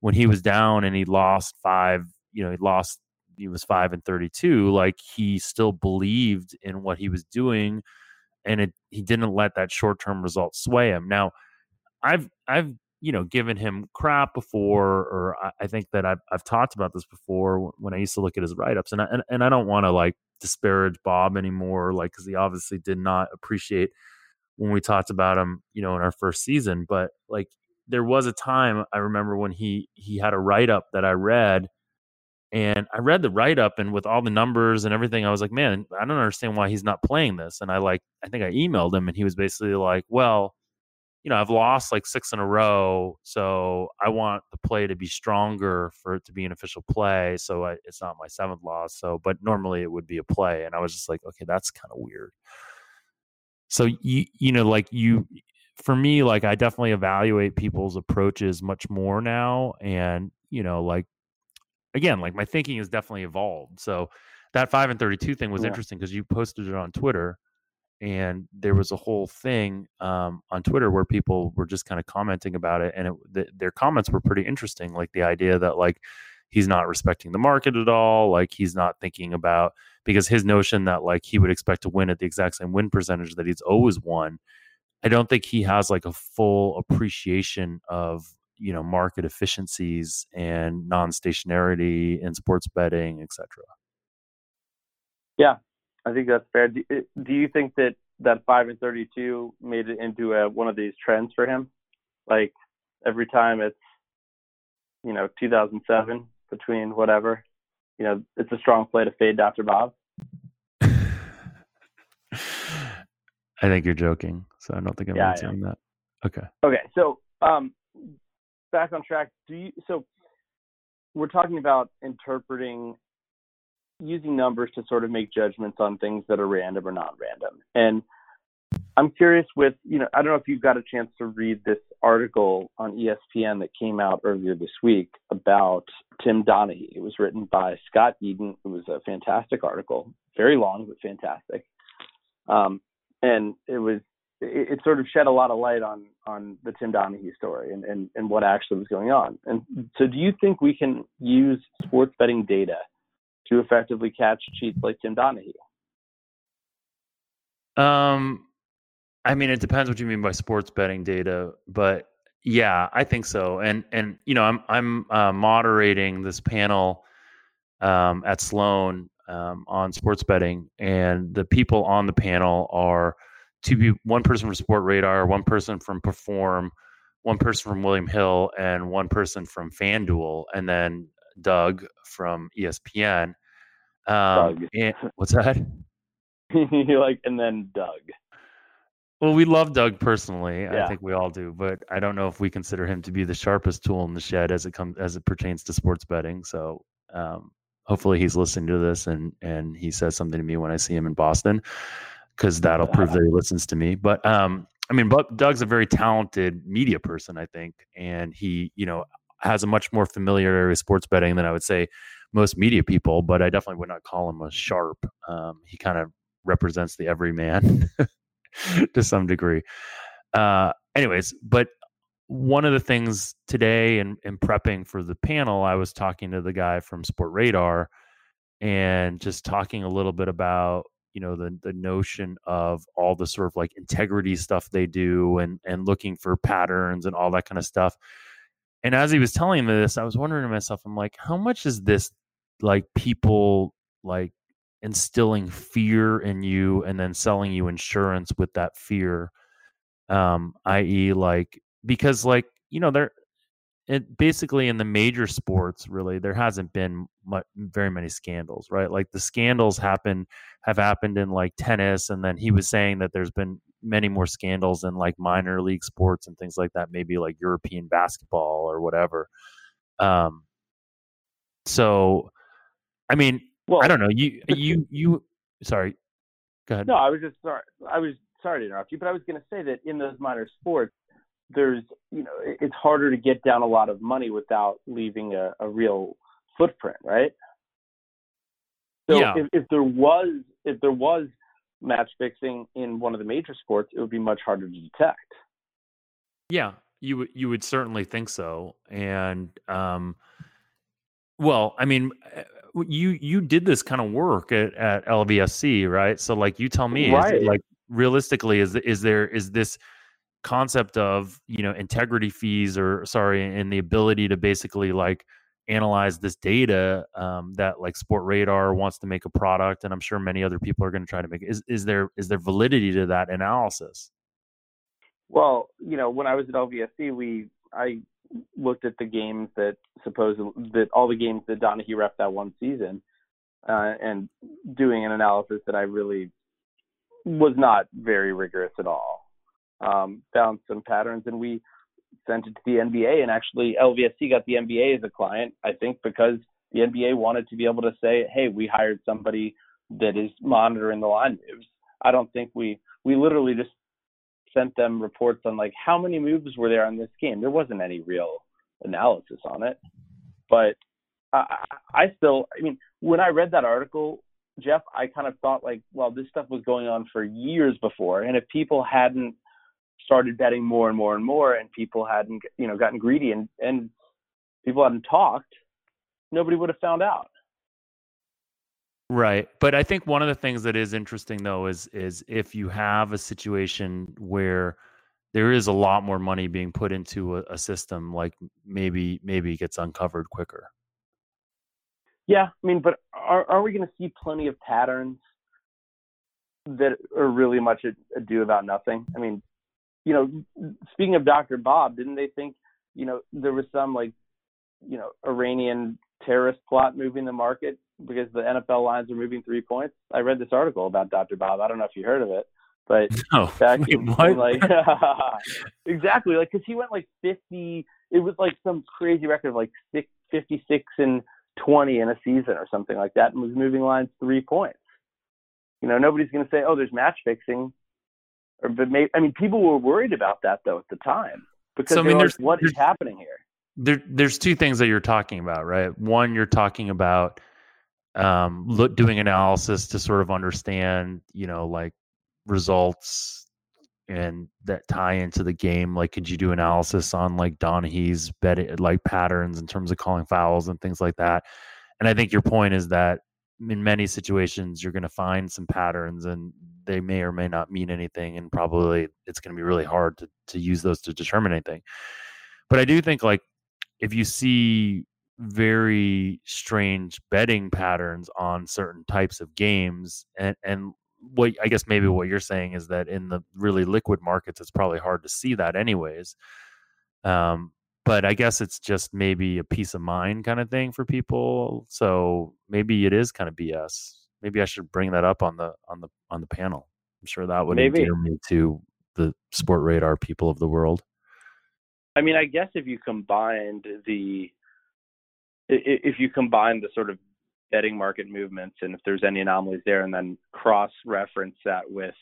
when he was down and he lost five, you know, he lost, he was five and 32, like he still believed in what he was doing and it, he didn't let that short term result sway him. Now, I've, I've, you know, given him crap before, or I, I think that I've, I've talked about this before when I used to look at his write ups, and I, and, and I don't want to like disparage Bob anymore, like because he obviously did not appreciate when we talked about him, you know, in our first season. But like there was a time I remember when he he had a write up that I read, and I read the write up, and with all the numbers and everything, I was like, man, I don't understand why he's not playing this. And I like I think I emailed him, and he was basically like, well you know, I've lost like six in a row, so I want the play to be stronger for it to be an official play. So I, it's not my seventh loss. So, but normally it would be a play, and I was just like, okay, that's kind of weird. So you you know, like you, for me, like I definitely evaluate people's approaches much more now, and you know, like again, like my thinking has definitely evolved. So that five and thirty two thing was yeah. interesting because you posted it on Twitter and there was a whole thing um, on Twitter where people were just kind of commenting about it, and it, the, their comments were pretty interesting. Like the idea that like he's not respecting the market at all, like he's not thinking about because his notion that like he would expect to win at the exact same win percentage that he's always won. I don't think he has like a full appreciation of you know market efficiencies and non-stationarity in sports betting, etc. Yeah, I think that's fair. Do, eh, do you think that that five and thirty-two made it into a, one of these trends for him? Like every time it's you know 2007 between whatever, you know, it's a strong play to fade Dr. Bob. I think you're joking, so I don't think I'm yeah, answering that. Okay. Okay, so um, back on track. Do you so? We're talking about interpreting using numbers to sort of make judgments on things that are random or not random. And I'm curious with, you know, I don't know if you've got a chance to read this article on ESPN that came out earlier this week about Tim Donaghy. It was written by Scott Eden. It was a fantastic article, very long, but fantastic. Um, and it was, it, it, sort of shed a lot of light on, on the Tim Donaghy story and, and, and what actually was going on. And so do you think we can use sports betting data to effectively catch cheats like Tim Donaghy? Um, I mean, it depends what you mean by sports betting data, but yeah, I think so. And and you know, I'm I'm uh, moderating this panel um, at Sloan um, on sports betting, and the people on the panel are two be one person from Sportradar, one person from Perform, one person from William Hill, and one person from FanDuel, and then Doug from ESPN. Um, Doug. And, what's that? like, and then Doug. Well, we love Doug personally. Yeah. I think we all do, but I don't know if we consider him to be the sharpest tool in the shed as it comes as it pertains to sports betting. So, um, hopefully, he's listening to this and and he says something to me when I see him in Boston, because that'll prove that he listens to me. But um, I mean, but Doug's a very talented media person, I think, and he, you know, has a much more familiarity with sports betting than I would say most media people. But I definitely would not call him a sharp. Um, he kind of represents the everyman to some degree. Uh, anyways, but one of the things today in, in prepping for the panel, I was talking to the guy from Sportradar and just talking a little bit about you know the the notion of all the sort of like integrity stuff they do and and looking for patterns and all that kind of stuff. And as he was telling me this i was wondering to myself i'm like how much is this like people like instilling fear in you and then selling you insurance with that fear? Um i.e like because like you know there it basically in the major sports really there hasn't been much, very many scandals right? Like the scandals happen have happened in like tennis and then he was saying that there's been many more scandals in like minor league sports and things like that maybe like european basketball or whatever. Um so i mean well i don't know you you you sorry go ahead. No i was just sorry i was sorry to interrupt you but i was going to say that in those minor sports there's you know it's harder to get down a lot of money without leaving a, a real footprint, right? So yeah. if, if there was if there was match fixing in one of the major sports, it would be much harder to detect. Yeah, you would you would certainly think so, and um, well, I mean, eh, you you did this kind of work at, at LVSC, right? So like, you tell me, right. like realistically, is is there is this concept of you know integrity fees or sorry and the ability to basically like analyze this data um, that like Sportradar wants to make a product and i'm sure many other people are going to try to make is, is there is there validity to that analysis? Well you know when i was at lvsc we i looked at the games that supposedly that all the games that Donaghy ref that one season uh, and doing an analysis that i really was not very rigorous at all um, found some patterns, and we sent it to the NBA. And actually, LVSC got the NBA as a client, I think, because the NBA wanted to be able to say, "Hey, we hired somebody that is monitoring the line moves." I don't think we we literally just sent them reports on like how many moves were there on this game. There wasn't any real analysis on it, but I, I still, I mean, when I read that article, Jeff, I kind of thought like, well, this stuff was going on for years before, and if people hadn't started betting more and more and more, and people hadn't, you know, gotten greedy and and people hadn't talked, nobody would have found out. Right. But I think one of the things that is interesting though is is if you have a situation where there is a lot more money being put into a, a system, like maybe maybe it gets uncovered quicker. Yeah, I mean, but are are we going to see plenty of patterns that are really much a ado about nothing? I mean, you know, speaking of Dr. Bob, didn't they think, you know, there was some like, you know, Iranian terrorist plot moving the market because the NFL lines are moving three points? I read this article about Dr. Bob. I don't know if you heard of it, but no, back wait, in, like exactly like because he went like 50. It was like some crazy record of like six, 56 and 20 in a season or something like that, and was moving lines three points. You know, nobody's going to say, "Oh, there's match fixing." Or, but maybe, I mean, people were worried about that though at the time because So, I mean, like, there's- what is happening here? there there's two things that you're talking about, right? One, you're talking about um, look, doing analysis to sort of understand, you know, like results and that tie into the game. Like, could you do analysis on like Donaghy's bet like patterns in terms of calling fouls and things like that? And I think your point is that in many situations you're going to find some patterns and they may or may not mean anything and probably it's going to be really hard to, to use those to determine anything. But i do think like if you see very strange betting patterns on certain types of games and and what i guess maybe what you're saying is that in the really liquid markets it's probably hard to see that anyways. Um but i guess it's just maybe a peace of mind kind of thing for people so maybe it is kind of bs maybe i should bring that up on the on the on the panel. I'm sure that would Maybe. endear me to the Sportradar people of the world. I mean, I guess if you combined the if you combine the sort of betting market movements and if there's any anomalies there and then cross reference that with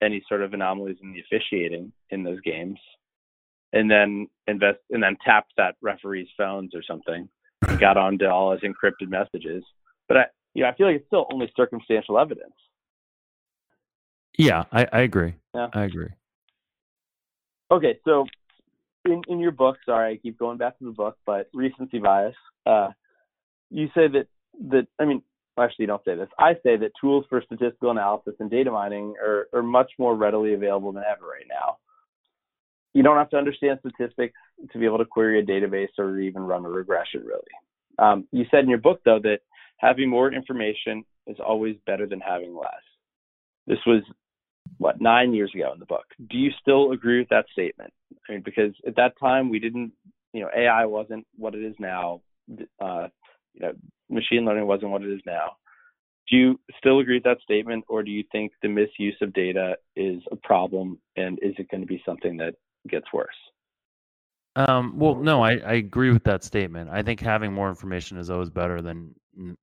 any sort of anomalies in the officiating in those games and then invest and then tapped that referee's phones or something and got onto all his encrypted messages but i you know i feel like it's still only circumstantial evidence yeah i, I agree Yeah. i agree Okay, so in in your book, sorry, I keep going back to the book, but recency bias. Uh, you say that that I mean, actually, you don't say this. I say that tools for statistical analysis and data mining are, are much more readily available than ever right now. You don't have to understand statistics to be able to query a database or even run a regression, really. Um, you said in your book, though, that having more information is always better than having less. This was what nine years ago in the book. Do you still agree with that statement? I mean, because at that time we didn't, you know, AI wasn't what it is now. Uh, you know, machine learning wasn't what it is now. Do you still agree with that statement, or do you think the misuse of data is a problem, and is it going to be something that gets worse? Um, well, no, I, I agree with that statement. I think having more information is always better than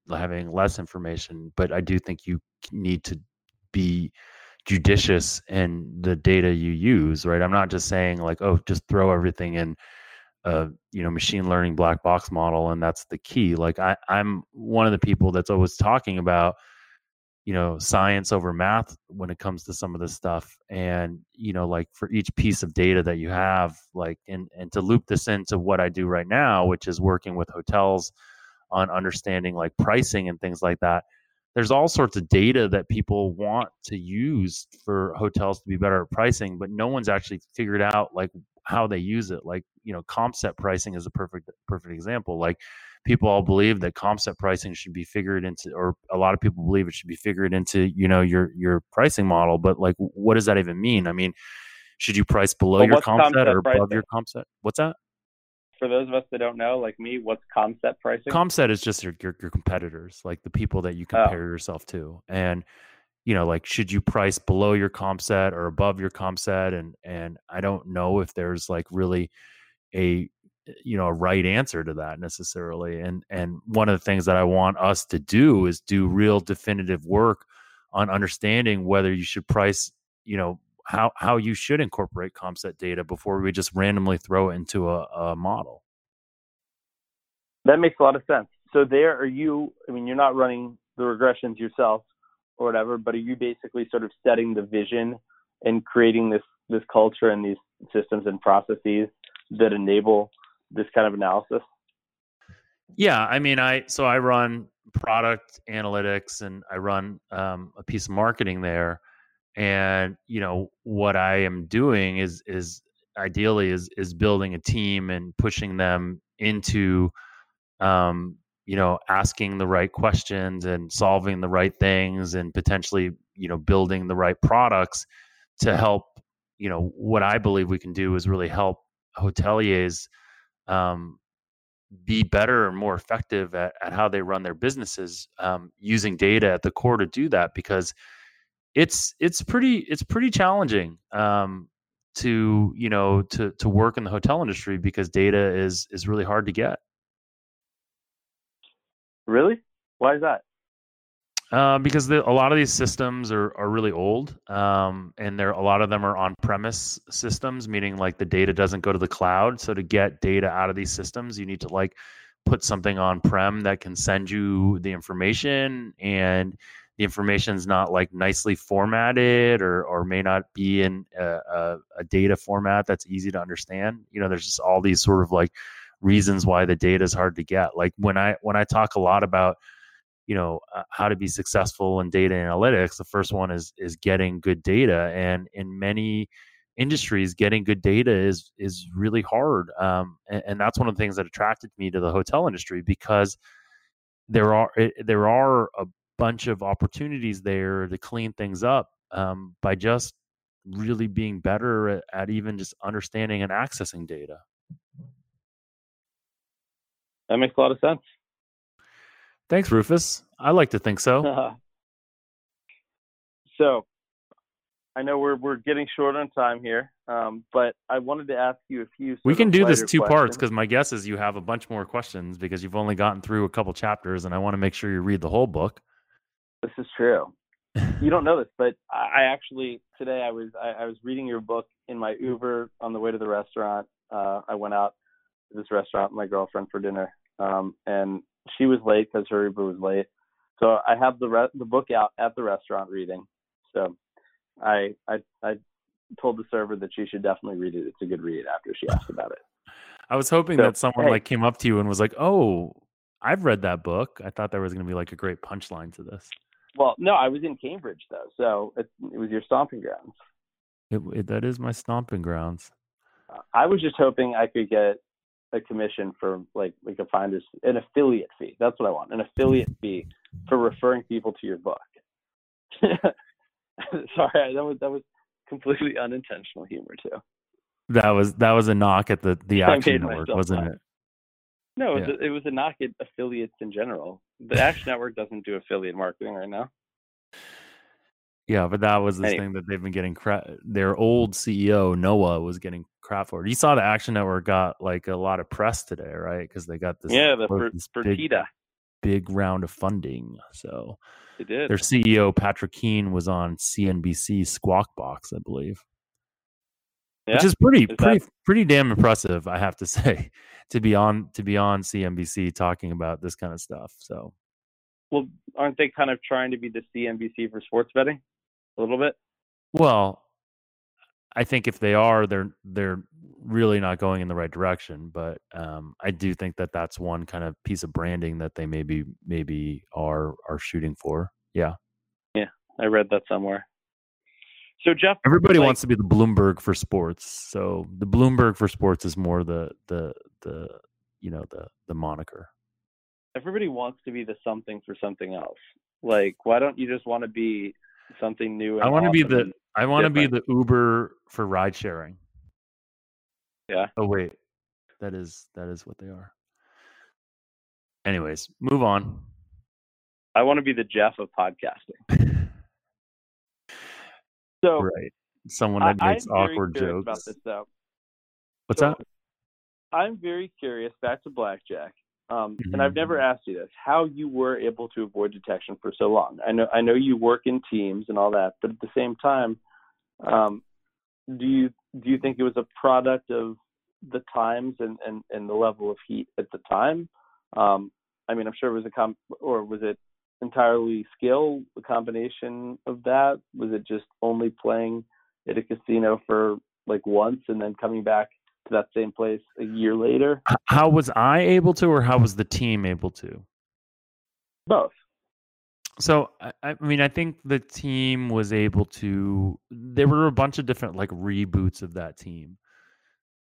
having less information, but I do think you need to be judicious in the data you use, right? I'm not just saying like, oh, just throw everything in a you know machine learning black box model and that's the key. Like I, I'm one of the people that's always talking about you know science over math when it comes to some of this stuff and you know like for each piece of data that you have like and and to loop this into what i do right now which is working with hotels on understanding like pricing and things like that there's all sorts of data that people want to use for hotels to be better at pricing but no one's actually figured out like how they use it like you know comp set pricing is a perfect perfect example like people all believe that comp set pricing should be figured into or a lot of people believe it should be figured into you know your your pricing model but like what does that even mean? I mean should you price below well, your comp set or above your comp set what's that? For those of us that don't know like me what's comp set pricing? Comp set is just your, your, your competitors like the people that you oh. compare oh. yourself to and you know like should you price below your comp set or above your comp set and and i don't know if there's like really a Eh, you know a right answer to that necessarily and and one of the things that i want us to do is do real definitive work on understanding whether you should price you know how how you should incorporate comp set data before we just randomly throw it into a, a model. That makes a lot of sense. So there are you i mean you're not running the regressions yourself or whatever but are you basically sort of setting the vision and creating this this culture and these systems and processes that enable this kind of analysis? Yeah, I mean, I so I run product analytics and I run um, a piece of marketing there, and you know what I am doing is is ideally is is building a team and pushing them into um, you know asking the right questions and solving the right things and potentially you know building the right products to help you know what i believe we can do is really help hoteliers um, be better and more effective at, at how they run their businesses um, using data at the core to do that because it's it's pretty it's pretty challenging um, to you know to to work in the hotel industry because data is is really hard to get. Really? Why is that uh, because the, a lot of these systems are, are really old, um, and there a lot of them are on premise systems, meaning like the data doesn't go to the cloud. So to get data out of these systems, you need to like put something on prem that can send you the information, and the information is not like nicely formatted or or may not be in a, a, a data format that's easy to understand. You know, there's just all these sort of like reasons why the data is hard to get. Like when I when I talk a lot about you know uh, how to be successful in data analytics the first one is is getting good data and in many industries getting good data is is really hard um, and, and, that's one of the things that attracted me to the hotel industry because there are it, eh, there are a bunch of opportunities there to clean things up um, by just really being better at, at even just understanding and accessing data. That makes a lot of sense Thanks, Rufus. I like to think so. so, I know we're we're getting short on time here, um, but I wanted to ask you a few. We can do this two questions. parts because my guess is you have a bunch more questions because you've only gotten through a couple chapters, and I want to make sure you read the whole book. This is true. you don't know this, but I actually today I was I, I, was reading your book in my Uber on the way to the restaurant. Uh, I went out to this restaurant with my girlfriend for dinner, um, and she was late because her Uber was late. So I have the re- the book out at the restaurant reading. So I I I told the server that she should definitely read it. It's a good read after she asked about it. I was hoping so, that someone hey. like came up to you and was like, "Oh, I've read that book. I thought there was going to be like a great punchline to this. Well, no, I was in Cambridge though, so it, it was your stomping grounds. It, it, that is my stomping grounds. I was just hoping I could get a commission for like we could find this an affiliate fee. That's what I want, an affiliate fee for referring people to your book. Sorry, that was that was completely unintentional humor too. That was that was a knock at the the Action Network, wasn't it? No, it, yeah. was a, it was a knock at affiliates in general. The Action Network doesn't do affiliate marketing right now. Yeah, but that was the anyway. thing that they've been getting crap. Their old CEO Noah was getting crap for it. You saw the Action Network got like a lot of press today, right? Because they got this yeah the for, this big, big round of funding. So they did. Their CEO Patrick Keane was on CNBC Squawk Box, I believe. Yeah. Which is pretty is pretty that... pretty damn impressive, I have to say, to be on to be on CNBC talking about this kind of stuff. So well, aren't they kind of trying to be the CNBC for sports betting? A little bit? Well, I think if they are, they're they're really not going in the right direction. But um, I do think that that's one kind of piece of branding that they maybe maybe are are shooting for. Yeah. Yeah, I read that somewhere. So Jeff, everybody like, wants to be the Bloomberg for sports. So the Bloomberg for sports is more the the the you know the the moniker. Everybody wants to be the something for something else. Like, why don't you just want to be something new. I want to be the I want to be the Uber for ride sharing. Yeah. Oh wait, that is that is what they are. Anyways, move on. I want to be the Jeff of podcasting. so right, someone that makes I'm awkward jokes about this though. What's so, that? I'm very curious. Back to blackjack. Um, mm-hmm. And I've never asked you this: how you were able to avoid detection for so long. I know I know you work in teams and all that, but at the same time, um, do you do you think it was a product of the times and, and, and the level of heat at the time? Um, I mean, I'm sure it was a com or was it entirely skill, a combination of that? Was it just only playing at a casino for like once and then coming back to that same place a year later. How was I able to, or how was the team able to? Both. So I, mean, I think the team was able to. There were a bunch of different like reboots of that team,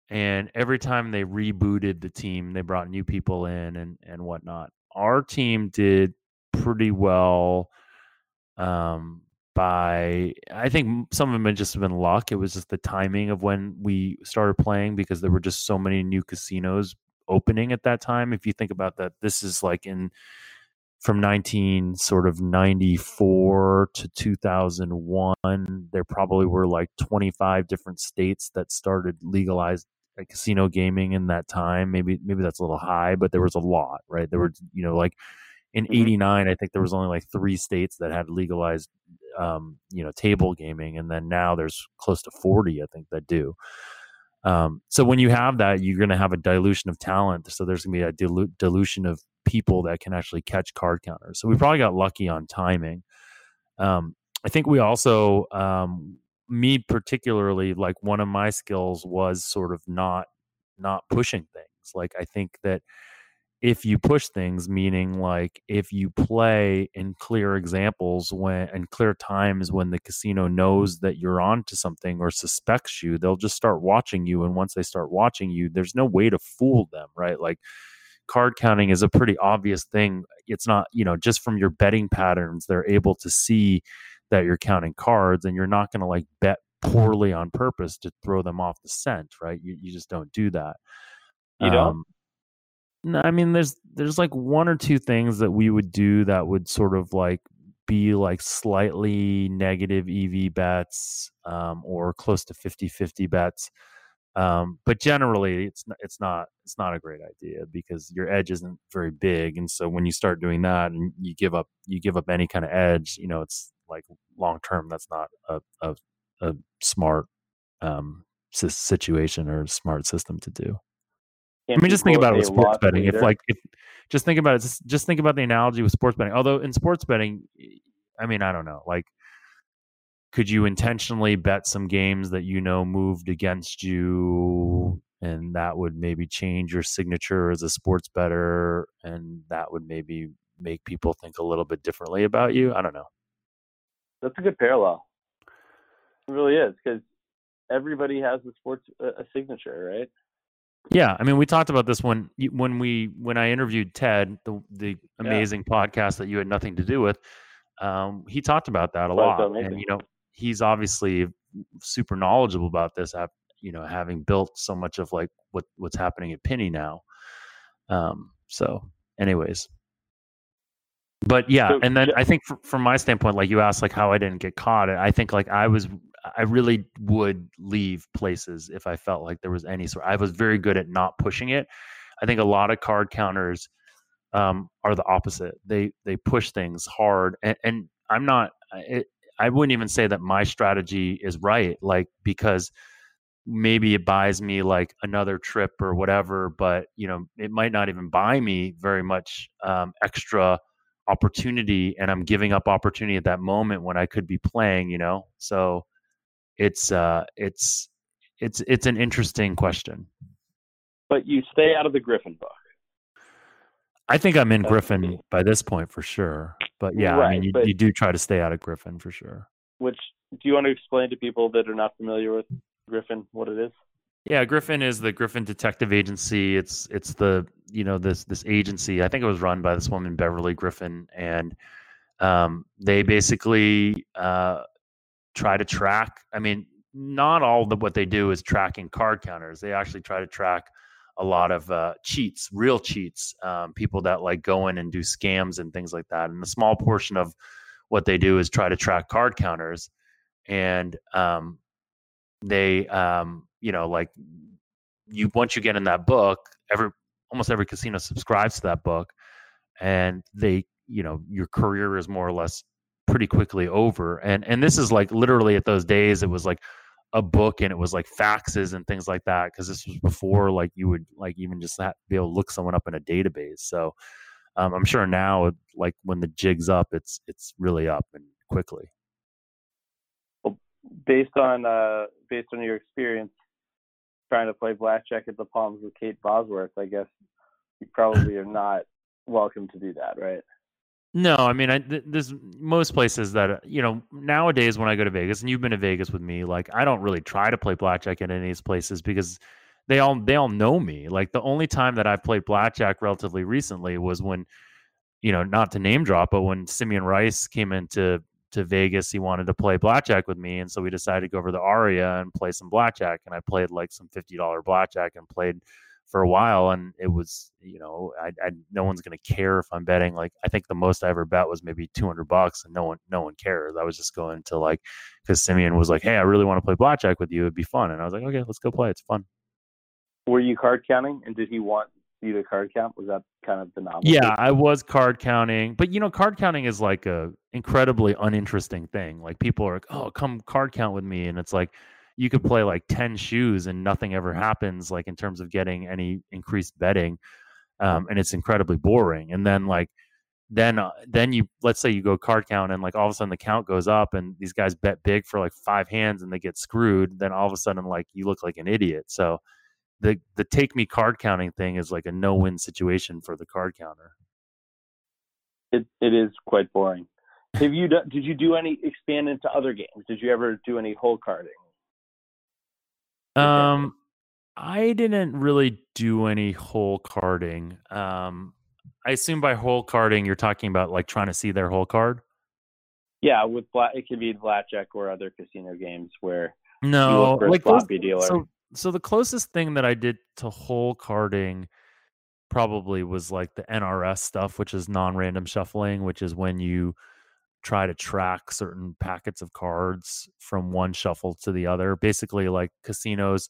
and every time they rebooted the team, they brought new people in and and whatnot. Our team did pretty well um, by I think some of them had just been luck. It was just the timing of when we started playing because there were just so many new casinos opening at that time. If you think about that, this is like in from 19 sort of 94 to 2001 there probably were like 25 different states that started legalized casino gaming in that time maybe maybe that's a little high but there was a lot right there were you know like in 89 mm-hmm. i think there was only like three states that had legalized um, you know table gaming, and then now there's close to forty, I think, that do. Um, so when you have that, you're going to have a dilution of talent. So there's going to be a dilu- dilution of people that can actually catch card counters. So we probably got lucky on timing. Um, I think we also, um, me particularly, like one of my skills was sort of not not pushing things. Like I think that if you push things meaning like if you play in clear examples when and clear times when the casino knows that you're on to something or suspects you they'll just start watching you and once they start watching you there's no way to fool them right? Like card counting is a pretty obvious thing. It's not you know just from your betting patterns they're able to see that you're counting cards and you're not going to like bet poorly on purpose to throw them off the scent right? You, you just don't do that. You don't? Um, no, I mean there's there's like one or two things that we would do that would sort of like be like slightly negative EV bets um, or close to 50-50 bets. Um, but generally it's it's not it's not a great idea because your edge isn't very big and so when you start doing that and you give up you give up any kind of edge, you know, it's like long term that's not a a, a smart um, situation or smart system to do. I mean, just think about it with sports betting. If like, if just think about it, just, just think about the analogy with sports betting. Although in sports betting, I mean, I don't know, like, could you intentionally bet some games that you know moved against you, and that would maybe change your signature as a sports bettor, and that would maybe make people think a little bit differently about you. I don't know. That's a good parallel. It really is because everybody has a sports uh, a signature, right? Yeah, I mean, we talked about this when when we when I interviewed Ted, the the amazing yeah. podcast that you had nothing to do with. Um, he talked about that a lot, and you know, he's obviously super knowledgeable about this. You know, having built so much of like what what's happening at Penny now. Um, so, anyways, but yeah, so, and then yeah. I think from my standpoint, like you asked, like how I didn't get caught. I think like I was I really would leave places if I felt like there was any sort. I was very good at not pushing it. I think a lot of card counters um, are the opposite. They they push things hard, and, and I'm not. It, I wouldn't even say that my strategy is right, like because maybe it buys me like another trip or whatever, but you know it might not even buy me very much um, extra opportunity, and I'm giving up opportunity at that moment when I could be playing. You know, so it's uh, it's it's it's an interesting question. But you stay out of the Griffin book. I think I'm in Griffin by this point for sure. But yeah, right, I mean, you, you do try to stay out of Griffin for sure. Which do you want to explain to people that are not familiar with Griffin what it is? Yeah, Griffin is the Griffin Detective Agency. It's it's the you know this this agency. I think it was run by this woman Beverly Griffin, and um, they basically uh, try to track. I mean, not all of what they do is tracking card counters. They actually try to track a lot of uh, cheats, real cheats, um, people that like go in and do scams and things like that. And a small portion of what they do is try to track card counters. And um, they, um, you know, like you once you get in that book, every almost every casino subscribes to that book, and they, you know, your career is more or less pretty quickly over. And and this is like literally at those days, it was like a book and it was like faxes and things like that because this was before like you would like even just be able to look someone up in a database. So um, I'm sure now, like when the jig's up, it's it's really up and quickly. Well, based on uh, based on your experience trying to play blackjack at the Palms with Kate Bosworth, I guess you probably are not welcome to do that, right? No, I mean, I, th- there's most places that you know nowadays when I go to Vegas, and you've been to Vegas with me, like I don't really try to play blackjack at any of these places because they all they all know me. Like the only time that I've played blackjack relatively recently was when, you know, not to name drop, but when Simeon Rice came into to Vegas, he wanted to play blackjack with me, and so we decided to go over the Aria and play some blackjack, and I played like some fifty dollar blackjack and played for a while, and it was you know I, I no one's gonna care if I'm betting. Like I think the most I ever bet was maybe 200 bucks, and no one no one cares. I was just going to like because Simeon was like, hey, I really want to play blackjack with you. It'd be fun, and I was like, okay, let's go play. It's fun. Were you card counting, and did he want you to card count? Was that kind of the novelty? Yeah, I was card counting, but you know, card counting is like a incredibly uninteresting thing. Like people are like, oh, come card count with me, and it's like you could play like 10 shoes and nothing ever happens like in terms of getting any increased betting um, and it's incredibly boring. And then like then uh, then you let's say you go card count and like all of a sudden the count goes up and these guys bet big for like five hands and they get screwed then all of a sudden like you look like an idiot. So the the take me card counting thing is like a no win situation for the card counter. It it is quite boring. Have you done, did you do any expand into other games? Did you ever do any hole carding um, I didn't really do any hole carding. Um, I assume by hole carding you're talking about like trying to see their hole card. Yeah, with black, it could be blackjack or other casino games where no, like those, dealer. So, so the closest thing that I did to hole carding probably was like the NRS stuff, which is non-random shuffling, which is when you try to track certain packets of cards from one shuffle to the other. Basically, like casinos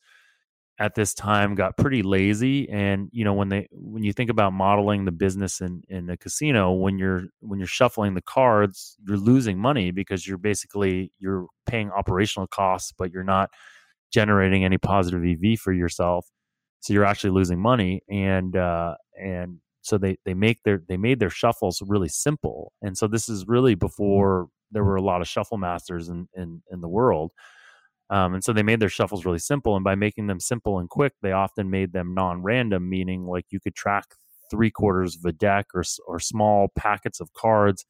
at this time got pretty lazy and you know when they when you think about modeling the business in in a casino when you're when you're shuffling the cards you're losing money because you're basically you're paying operational costs but you're not generating any positive ev for yourself so you're actually losing money and uh and so they they make their they made their shuffles really simple and so this is really before there were a lot of shuffle masters in in, in the world um, and so they made their shuffles really simple and by making them simple and quick they often made them non-random meaning like you could track three quarters of a deck or or small packets of cards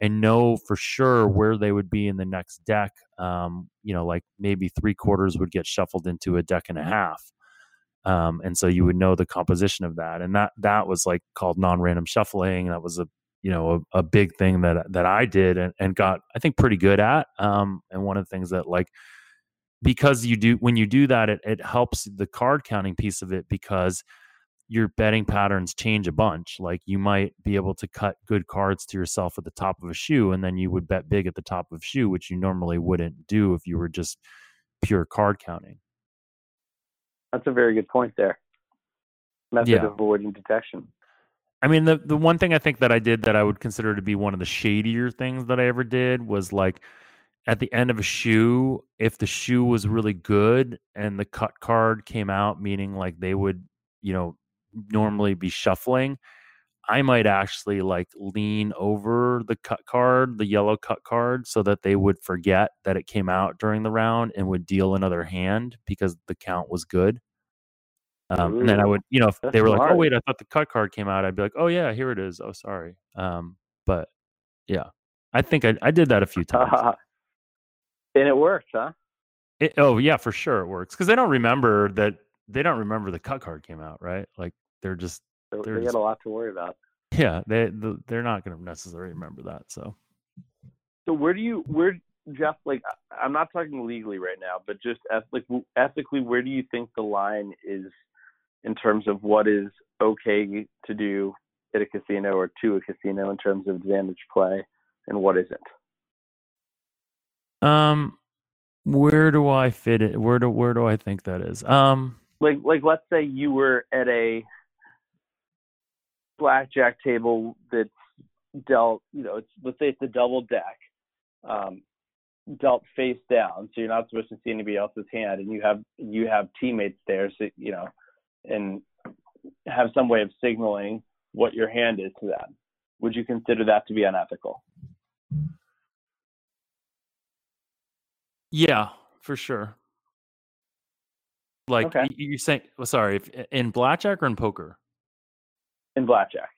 and know for sure where they would be in the next deck. Um, you know, like maybe three quarters would get shuffled into a deck and a half. Um, and so you would know the composition of that. And that that was like called non-random shuffling. That was a you know a, a big thing that that I did and, and got I think pretty good at. Um, and one of the things that like because you do when you do that, it it helps the card counting piece of it because your betting patterns change a bunch. Like you might be able to cut good cards to yourself at the top of a shoe, and then you would bet big at the top of a shoe, which you normally wouldn't do if you were just pure card counting. That's a very good point there. Method yeah. of avoiding detection. I mean, the the one thing I think that I did that I would consider to be one of the shadier things that I ever did was like at the end of a shoe, if the shoe was really good and the cut card came out, meaning like they would, you know, normally be shuffling, I might actually like lean over the cut card, the yellow cut card, so that they would forget that it came out during the round and would deal another hand because the count was good. Um, and then I would, you know, if they were smart. like, "Oh wait, I thought the cut card came out," I'd be like, "Oh yeah, here it is. Oh sorry." Um, but yeah, I think I, I did that a few times, and it works, huh? It, oh yeah, for sure it works because they don't remember that they don't remember the cut card came out, right? Like they're just they're they got a lot to worry about. Yeah, they they're not going to necessarily remember that. So, so where do you where Jeff? Like, I'm not talking legally right now, but just ethically, ethically, where do you think the line is in terms of what is okay to do at a casino or to a casino in terms of advantage play, and what isn't? Um, where do I fit it? Where do where do I think that is? Um, like like let's say you were at a blackjack table that's dealt, you know, it's let's say it's a double deck, um, dealt face down, so you're not supposed to see anybody else's hand, and you have you have teammates there, so you know, and have some way of signaling what your hand is to them. Would you consider that to be unethical? Yeah, for sure. Like okay. you're saying, well, sorry, if, in blackjack or in poker? In blackjack.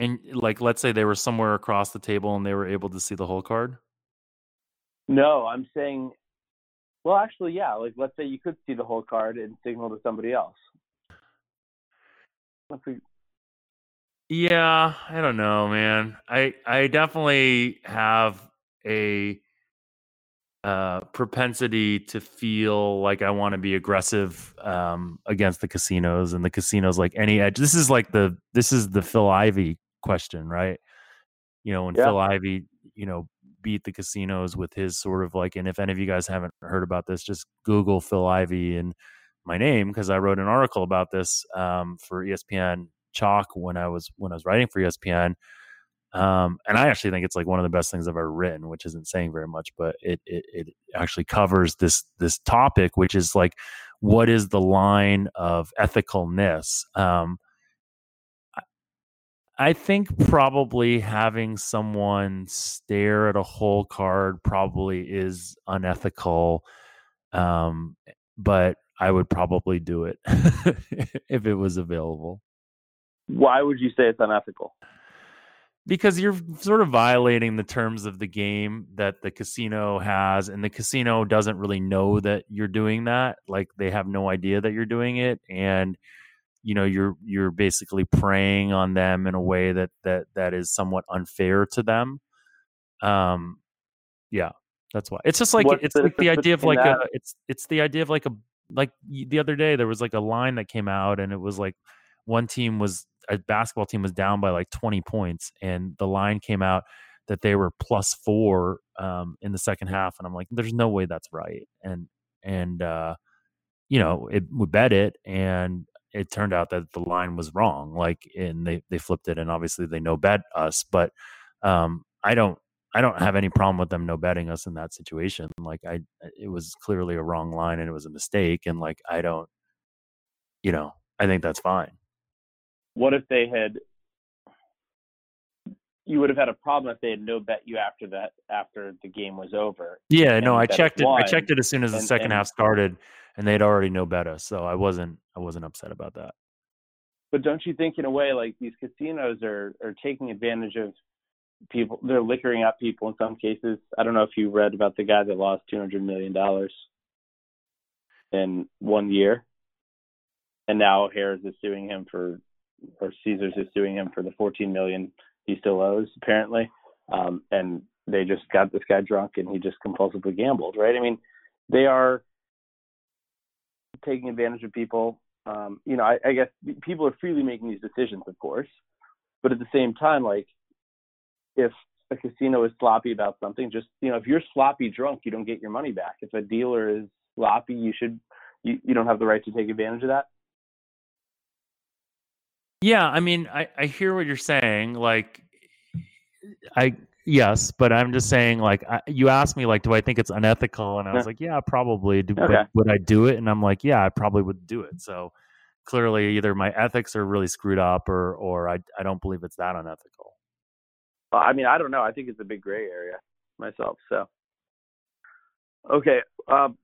And like, let's say they were somewhere across the table and they were able to see the whole card. No, I'm saying, well, actually, yeah. Like, let's say you could see the whole card and signal to somebody else. Yeah, I don't know, man. I I definitely have a uh, propensity to feel like I want to be aggressive um, against the casinos and the casinos like any edge. This is like the this is the Phil Ivey question, right? You know, when yeah. Phil Ivey, you know, beat the casinos with his sort of like, and if any of you guys haven't heard about this, just Google Phil Ivey and my name because I wrote an article about this um, for ESPN Chalk when I was when I was writing for ESPN um, and I actually think it's like one of the best things I've ever written, which isn't saying very much, but it, it, it actually covers this, this topic, which is like, what is the line of ethicalness? Um, I think probably having someone stare at a whole card probably is unethical. Um, but I would probably do it if it was available. Why would you say it's unethical? Because you're sort of violating the terms of the game that the casino has and the casino doesn't really know that you're doing that like they have no idea that you're doing it and you know you're you're basically preying on them in a way that that that is somewhat unfair to them um yeah that's why it's just like What's it's the like the idea of like that? a it's it's the idea of like a like the other day there was like a line that came out and it was like one team was a basketball team was down by like 20 points and the line came out that they were plus four um, in the second half and i'm like there's no way that's right and and uh, you know it we bet it and it turned out that the line was wrong like and they they flipped it and obviously they no bet us but um, i don't i don't have any problem with them no betting us in that situation like i it was clearly a wrong line and it was a mistake and like i don't you know i think that's fine what if they had you would have had a problem if they had no bet you after that after the game was over. Yeah, no, I checked it. I checked it as soon as the second and, half started, and they'd already no bet us, so I wasn't I wasn't upset about that. but don't you think in a way like these casinos are are taking advantage of people they're liquoring up people in some cases i don't know if you read about the guy that lost 200 million dollars in one year and now Harrah's is suing him for or caesars is suing him for the 14 million he still owes apparently um and they just got this guy drunk and he just compulsively gambled right i mean they are taking advantage of people um you know I, I guess people are freely making these decisions of course but at the same time like if a casino is sloppy about something, just you know, if you're sloppy drunk, you don't get your money back. If a dealer is sloppy, you should you, you don't have the right to take advantage of that. Yeah, I mean, I, I hear what you're saying. Like, I yes, but I'm just saying, like, I, you asked me, like, do I think it's unethical? And I was like, yeah, probably. Do, Okay. but would I do it? And I'm like, yeah, I probably would do it. So clearly, either my ethics are really screwed up, or or I I don't believe it's that unethical. Well, I mean, I don't know. I think it's a big gray area myself. So, okay, um,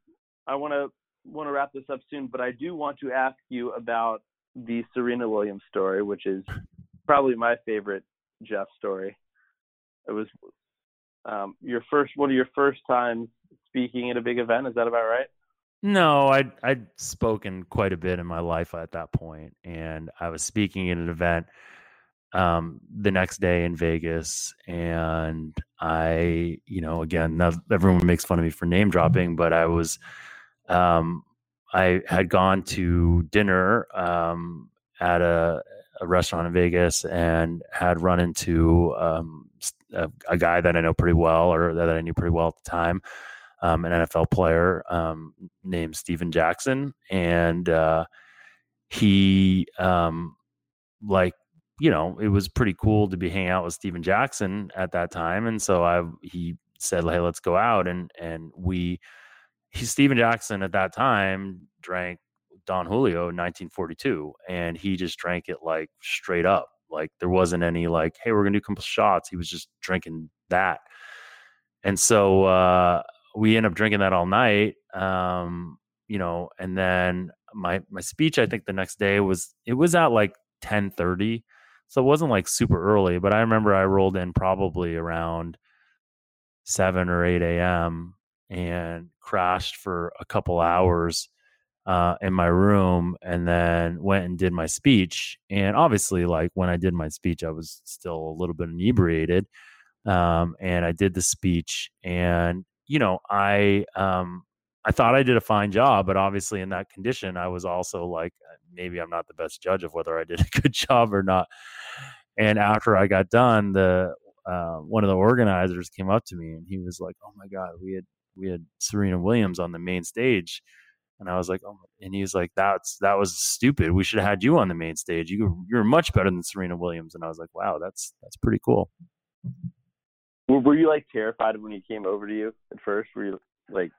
I want to want to wrap this up soon, but I do want to ask you about the Serena Williams story, which is probably my favorite Jeff story. It was um, your first one of your first times speaking at a big event. Is that about right? No, I'd I'd spoken quite a bit in my life at that point, and I was speaking at an event um, the next day in Vegas, and I, you know, again, everyone makes fun of me for name dropping, but I was, um, I had gone to dinner um, at a, a restaurant in Vegas and had run into um, a, a guy that I know pretty well, or that I knew pretty well at the time um, an NFL player um, named Steven Jackson, and uh, he um, like you know it was pretty cool to be hanging out with Steven Jackson at that time, and so I he said, "Hey, let's go out," and and we he Steven Jackson at that time drank Don Julio in 1942, and he just drank it like straight up. Like there wasn't any like, hey, we're gonna do a couple shots. He was just drinking that. And so uh, we end up drinking that all night. Um, you know, and then my my speech, I think the next day was it was at like 10:30. So it wasn't like super early, but I remember I rolled in probably around seven or eight AM and crashed for a couple hours uh, in my room and then went and did my speech. And obviously, like when I did my speech, I was still a little bit inebriated. Um, and I did the speech, and you know, I um, I thought I did a fine job, but obviously in that condition, I was also like, uh, maybe I'm not the best judge of whether I did a good job or not. And after I got done, the uh, one of the organizers came up to me and he was like, "Oh my god, we had we had Serena Williams on the main stage." And I was like, oh, and he's like, that's that was stupid. We should have had you on the main stage. You you're much better than Serena Williams. And I was like, wow, that's that's pretty cool. Were, were you like terrified when he came over to you at first? Were you like,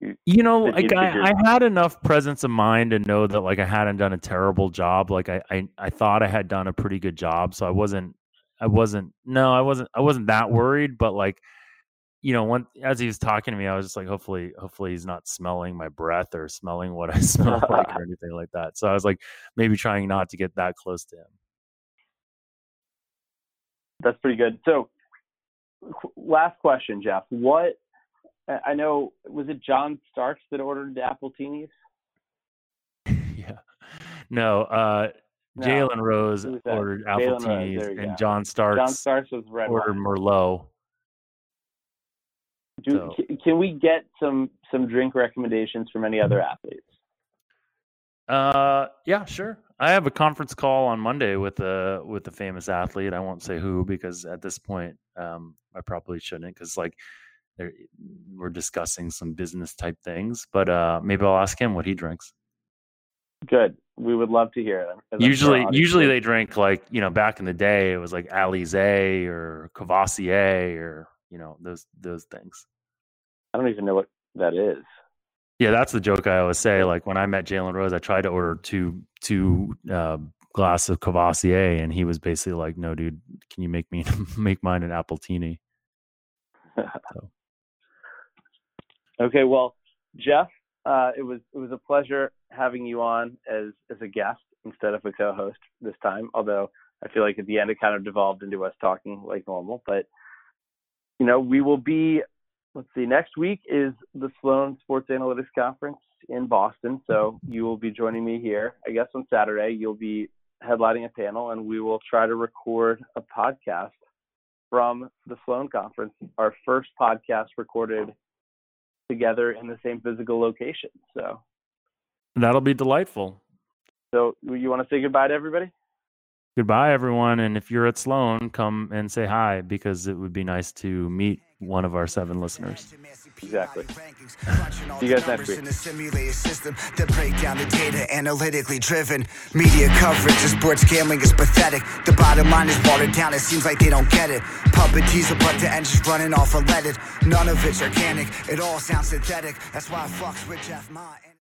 You know, like you I, I had enough presence of mind to know that like I hadn't done a terrible job. Like I, I I thought I had done a pretty good job, so I wasn't I wasn't no I wasn't I wasn't that worried. But like you know, when as he was talking to me, I was just like, hopefully, hopefully he's not smelling my breath or smelling what I smell like or anything like that. So I was like, maybe trying not to get that close to him. that's pretty good. So, last question, Jeff. What I know was it John Starks that ordered the Appletinis? yeah. No, uh, No, Jalen Rose who was that? ordered Jalen Rose, Appletinis there and. John Starks John Starks was red ordered. Merlot. Do, so- ca- Can we get some some drink recommendations from any other athletes? Uh, yeah, sure. I have a conference call on Monday with a with a famous athlete. I won't say who because at this point, um, I probably shouldn't because like they're, we're discussing some business type things. But uh, maybe I'll ask him what he drinks. Good. We would love to hear sure Usually, usually they drink like you know back in the day it was like Alizé or Courvoisier or you know those those things. I don't even know what that is. Yeah, that's the joke I always say. Like when I met Jalen Rose, I tried to order two two uh, glass of Courvoisier, and he was basically like, "No, dude, can you make me make mine an appletini?" Okay, well, Jeff, uh, it was it was a pleasure having you on as as a guest, instead of a co-host this time. Although I feel like at the end it kind of devolved into us talking like normal. But you know, we will be. Let's see. Next week is the Sloan Sports Analytics Conference in Boston, so mm-hmm. you will be joining me here. I guess on Saturday you'll be headlining a panel, and we will try to record a podcast from the Sloan Conference. Our first podcast recorded together in the same physical location. So that'll be delightful. So you want to say goodbye to everybody? Goodbye, everyone. And if you're at Sloan, come and say hi because it would be nice to meet one of our seven listeners. Exactly. See you guys next week. system that break down the data analytically driven. Media coverage of sports gambling is pathetic. The bottom line is watered down. It seems like they don't get it. Puppet teaser, but the engine's running off unleaded. None of it's organic. It all sounds synthetic. That's why I fucks with Jeff Ma.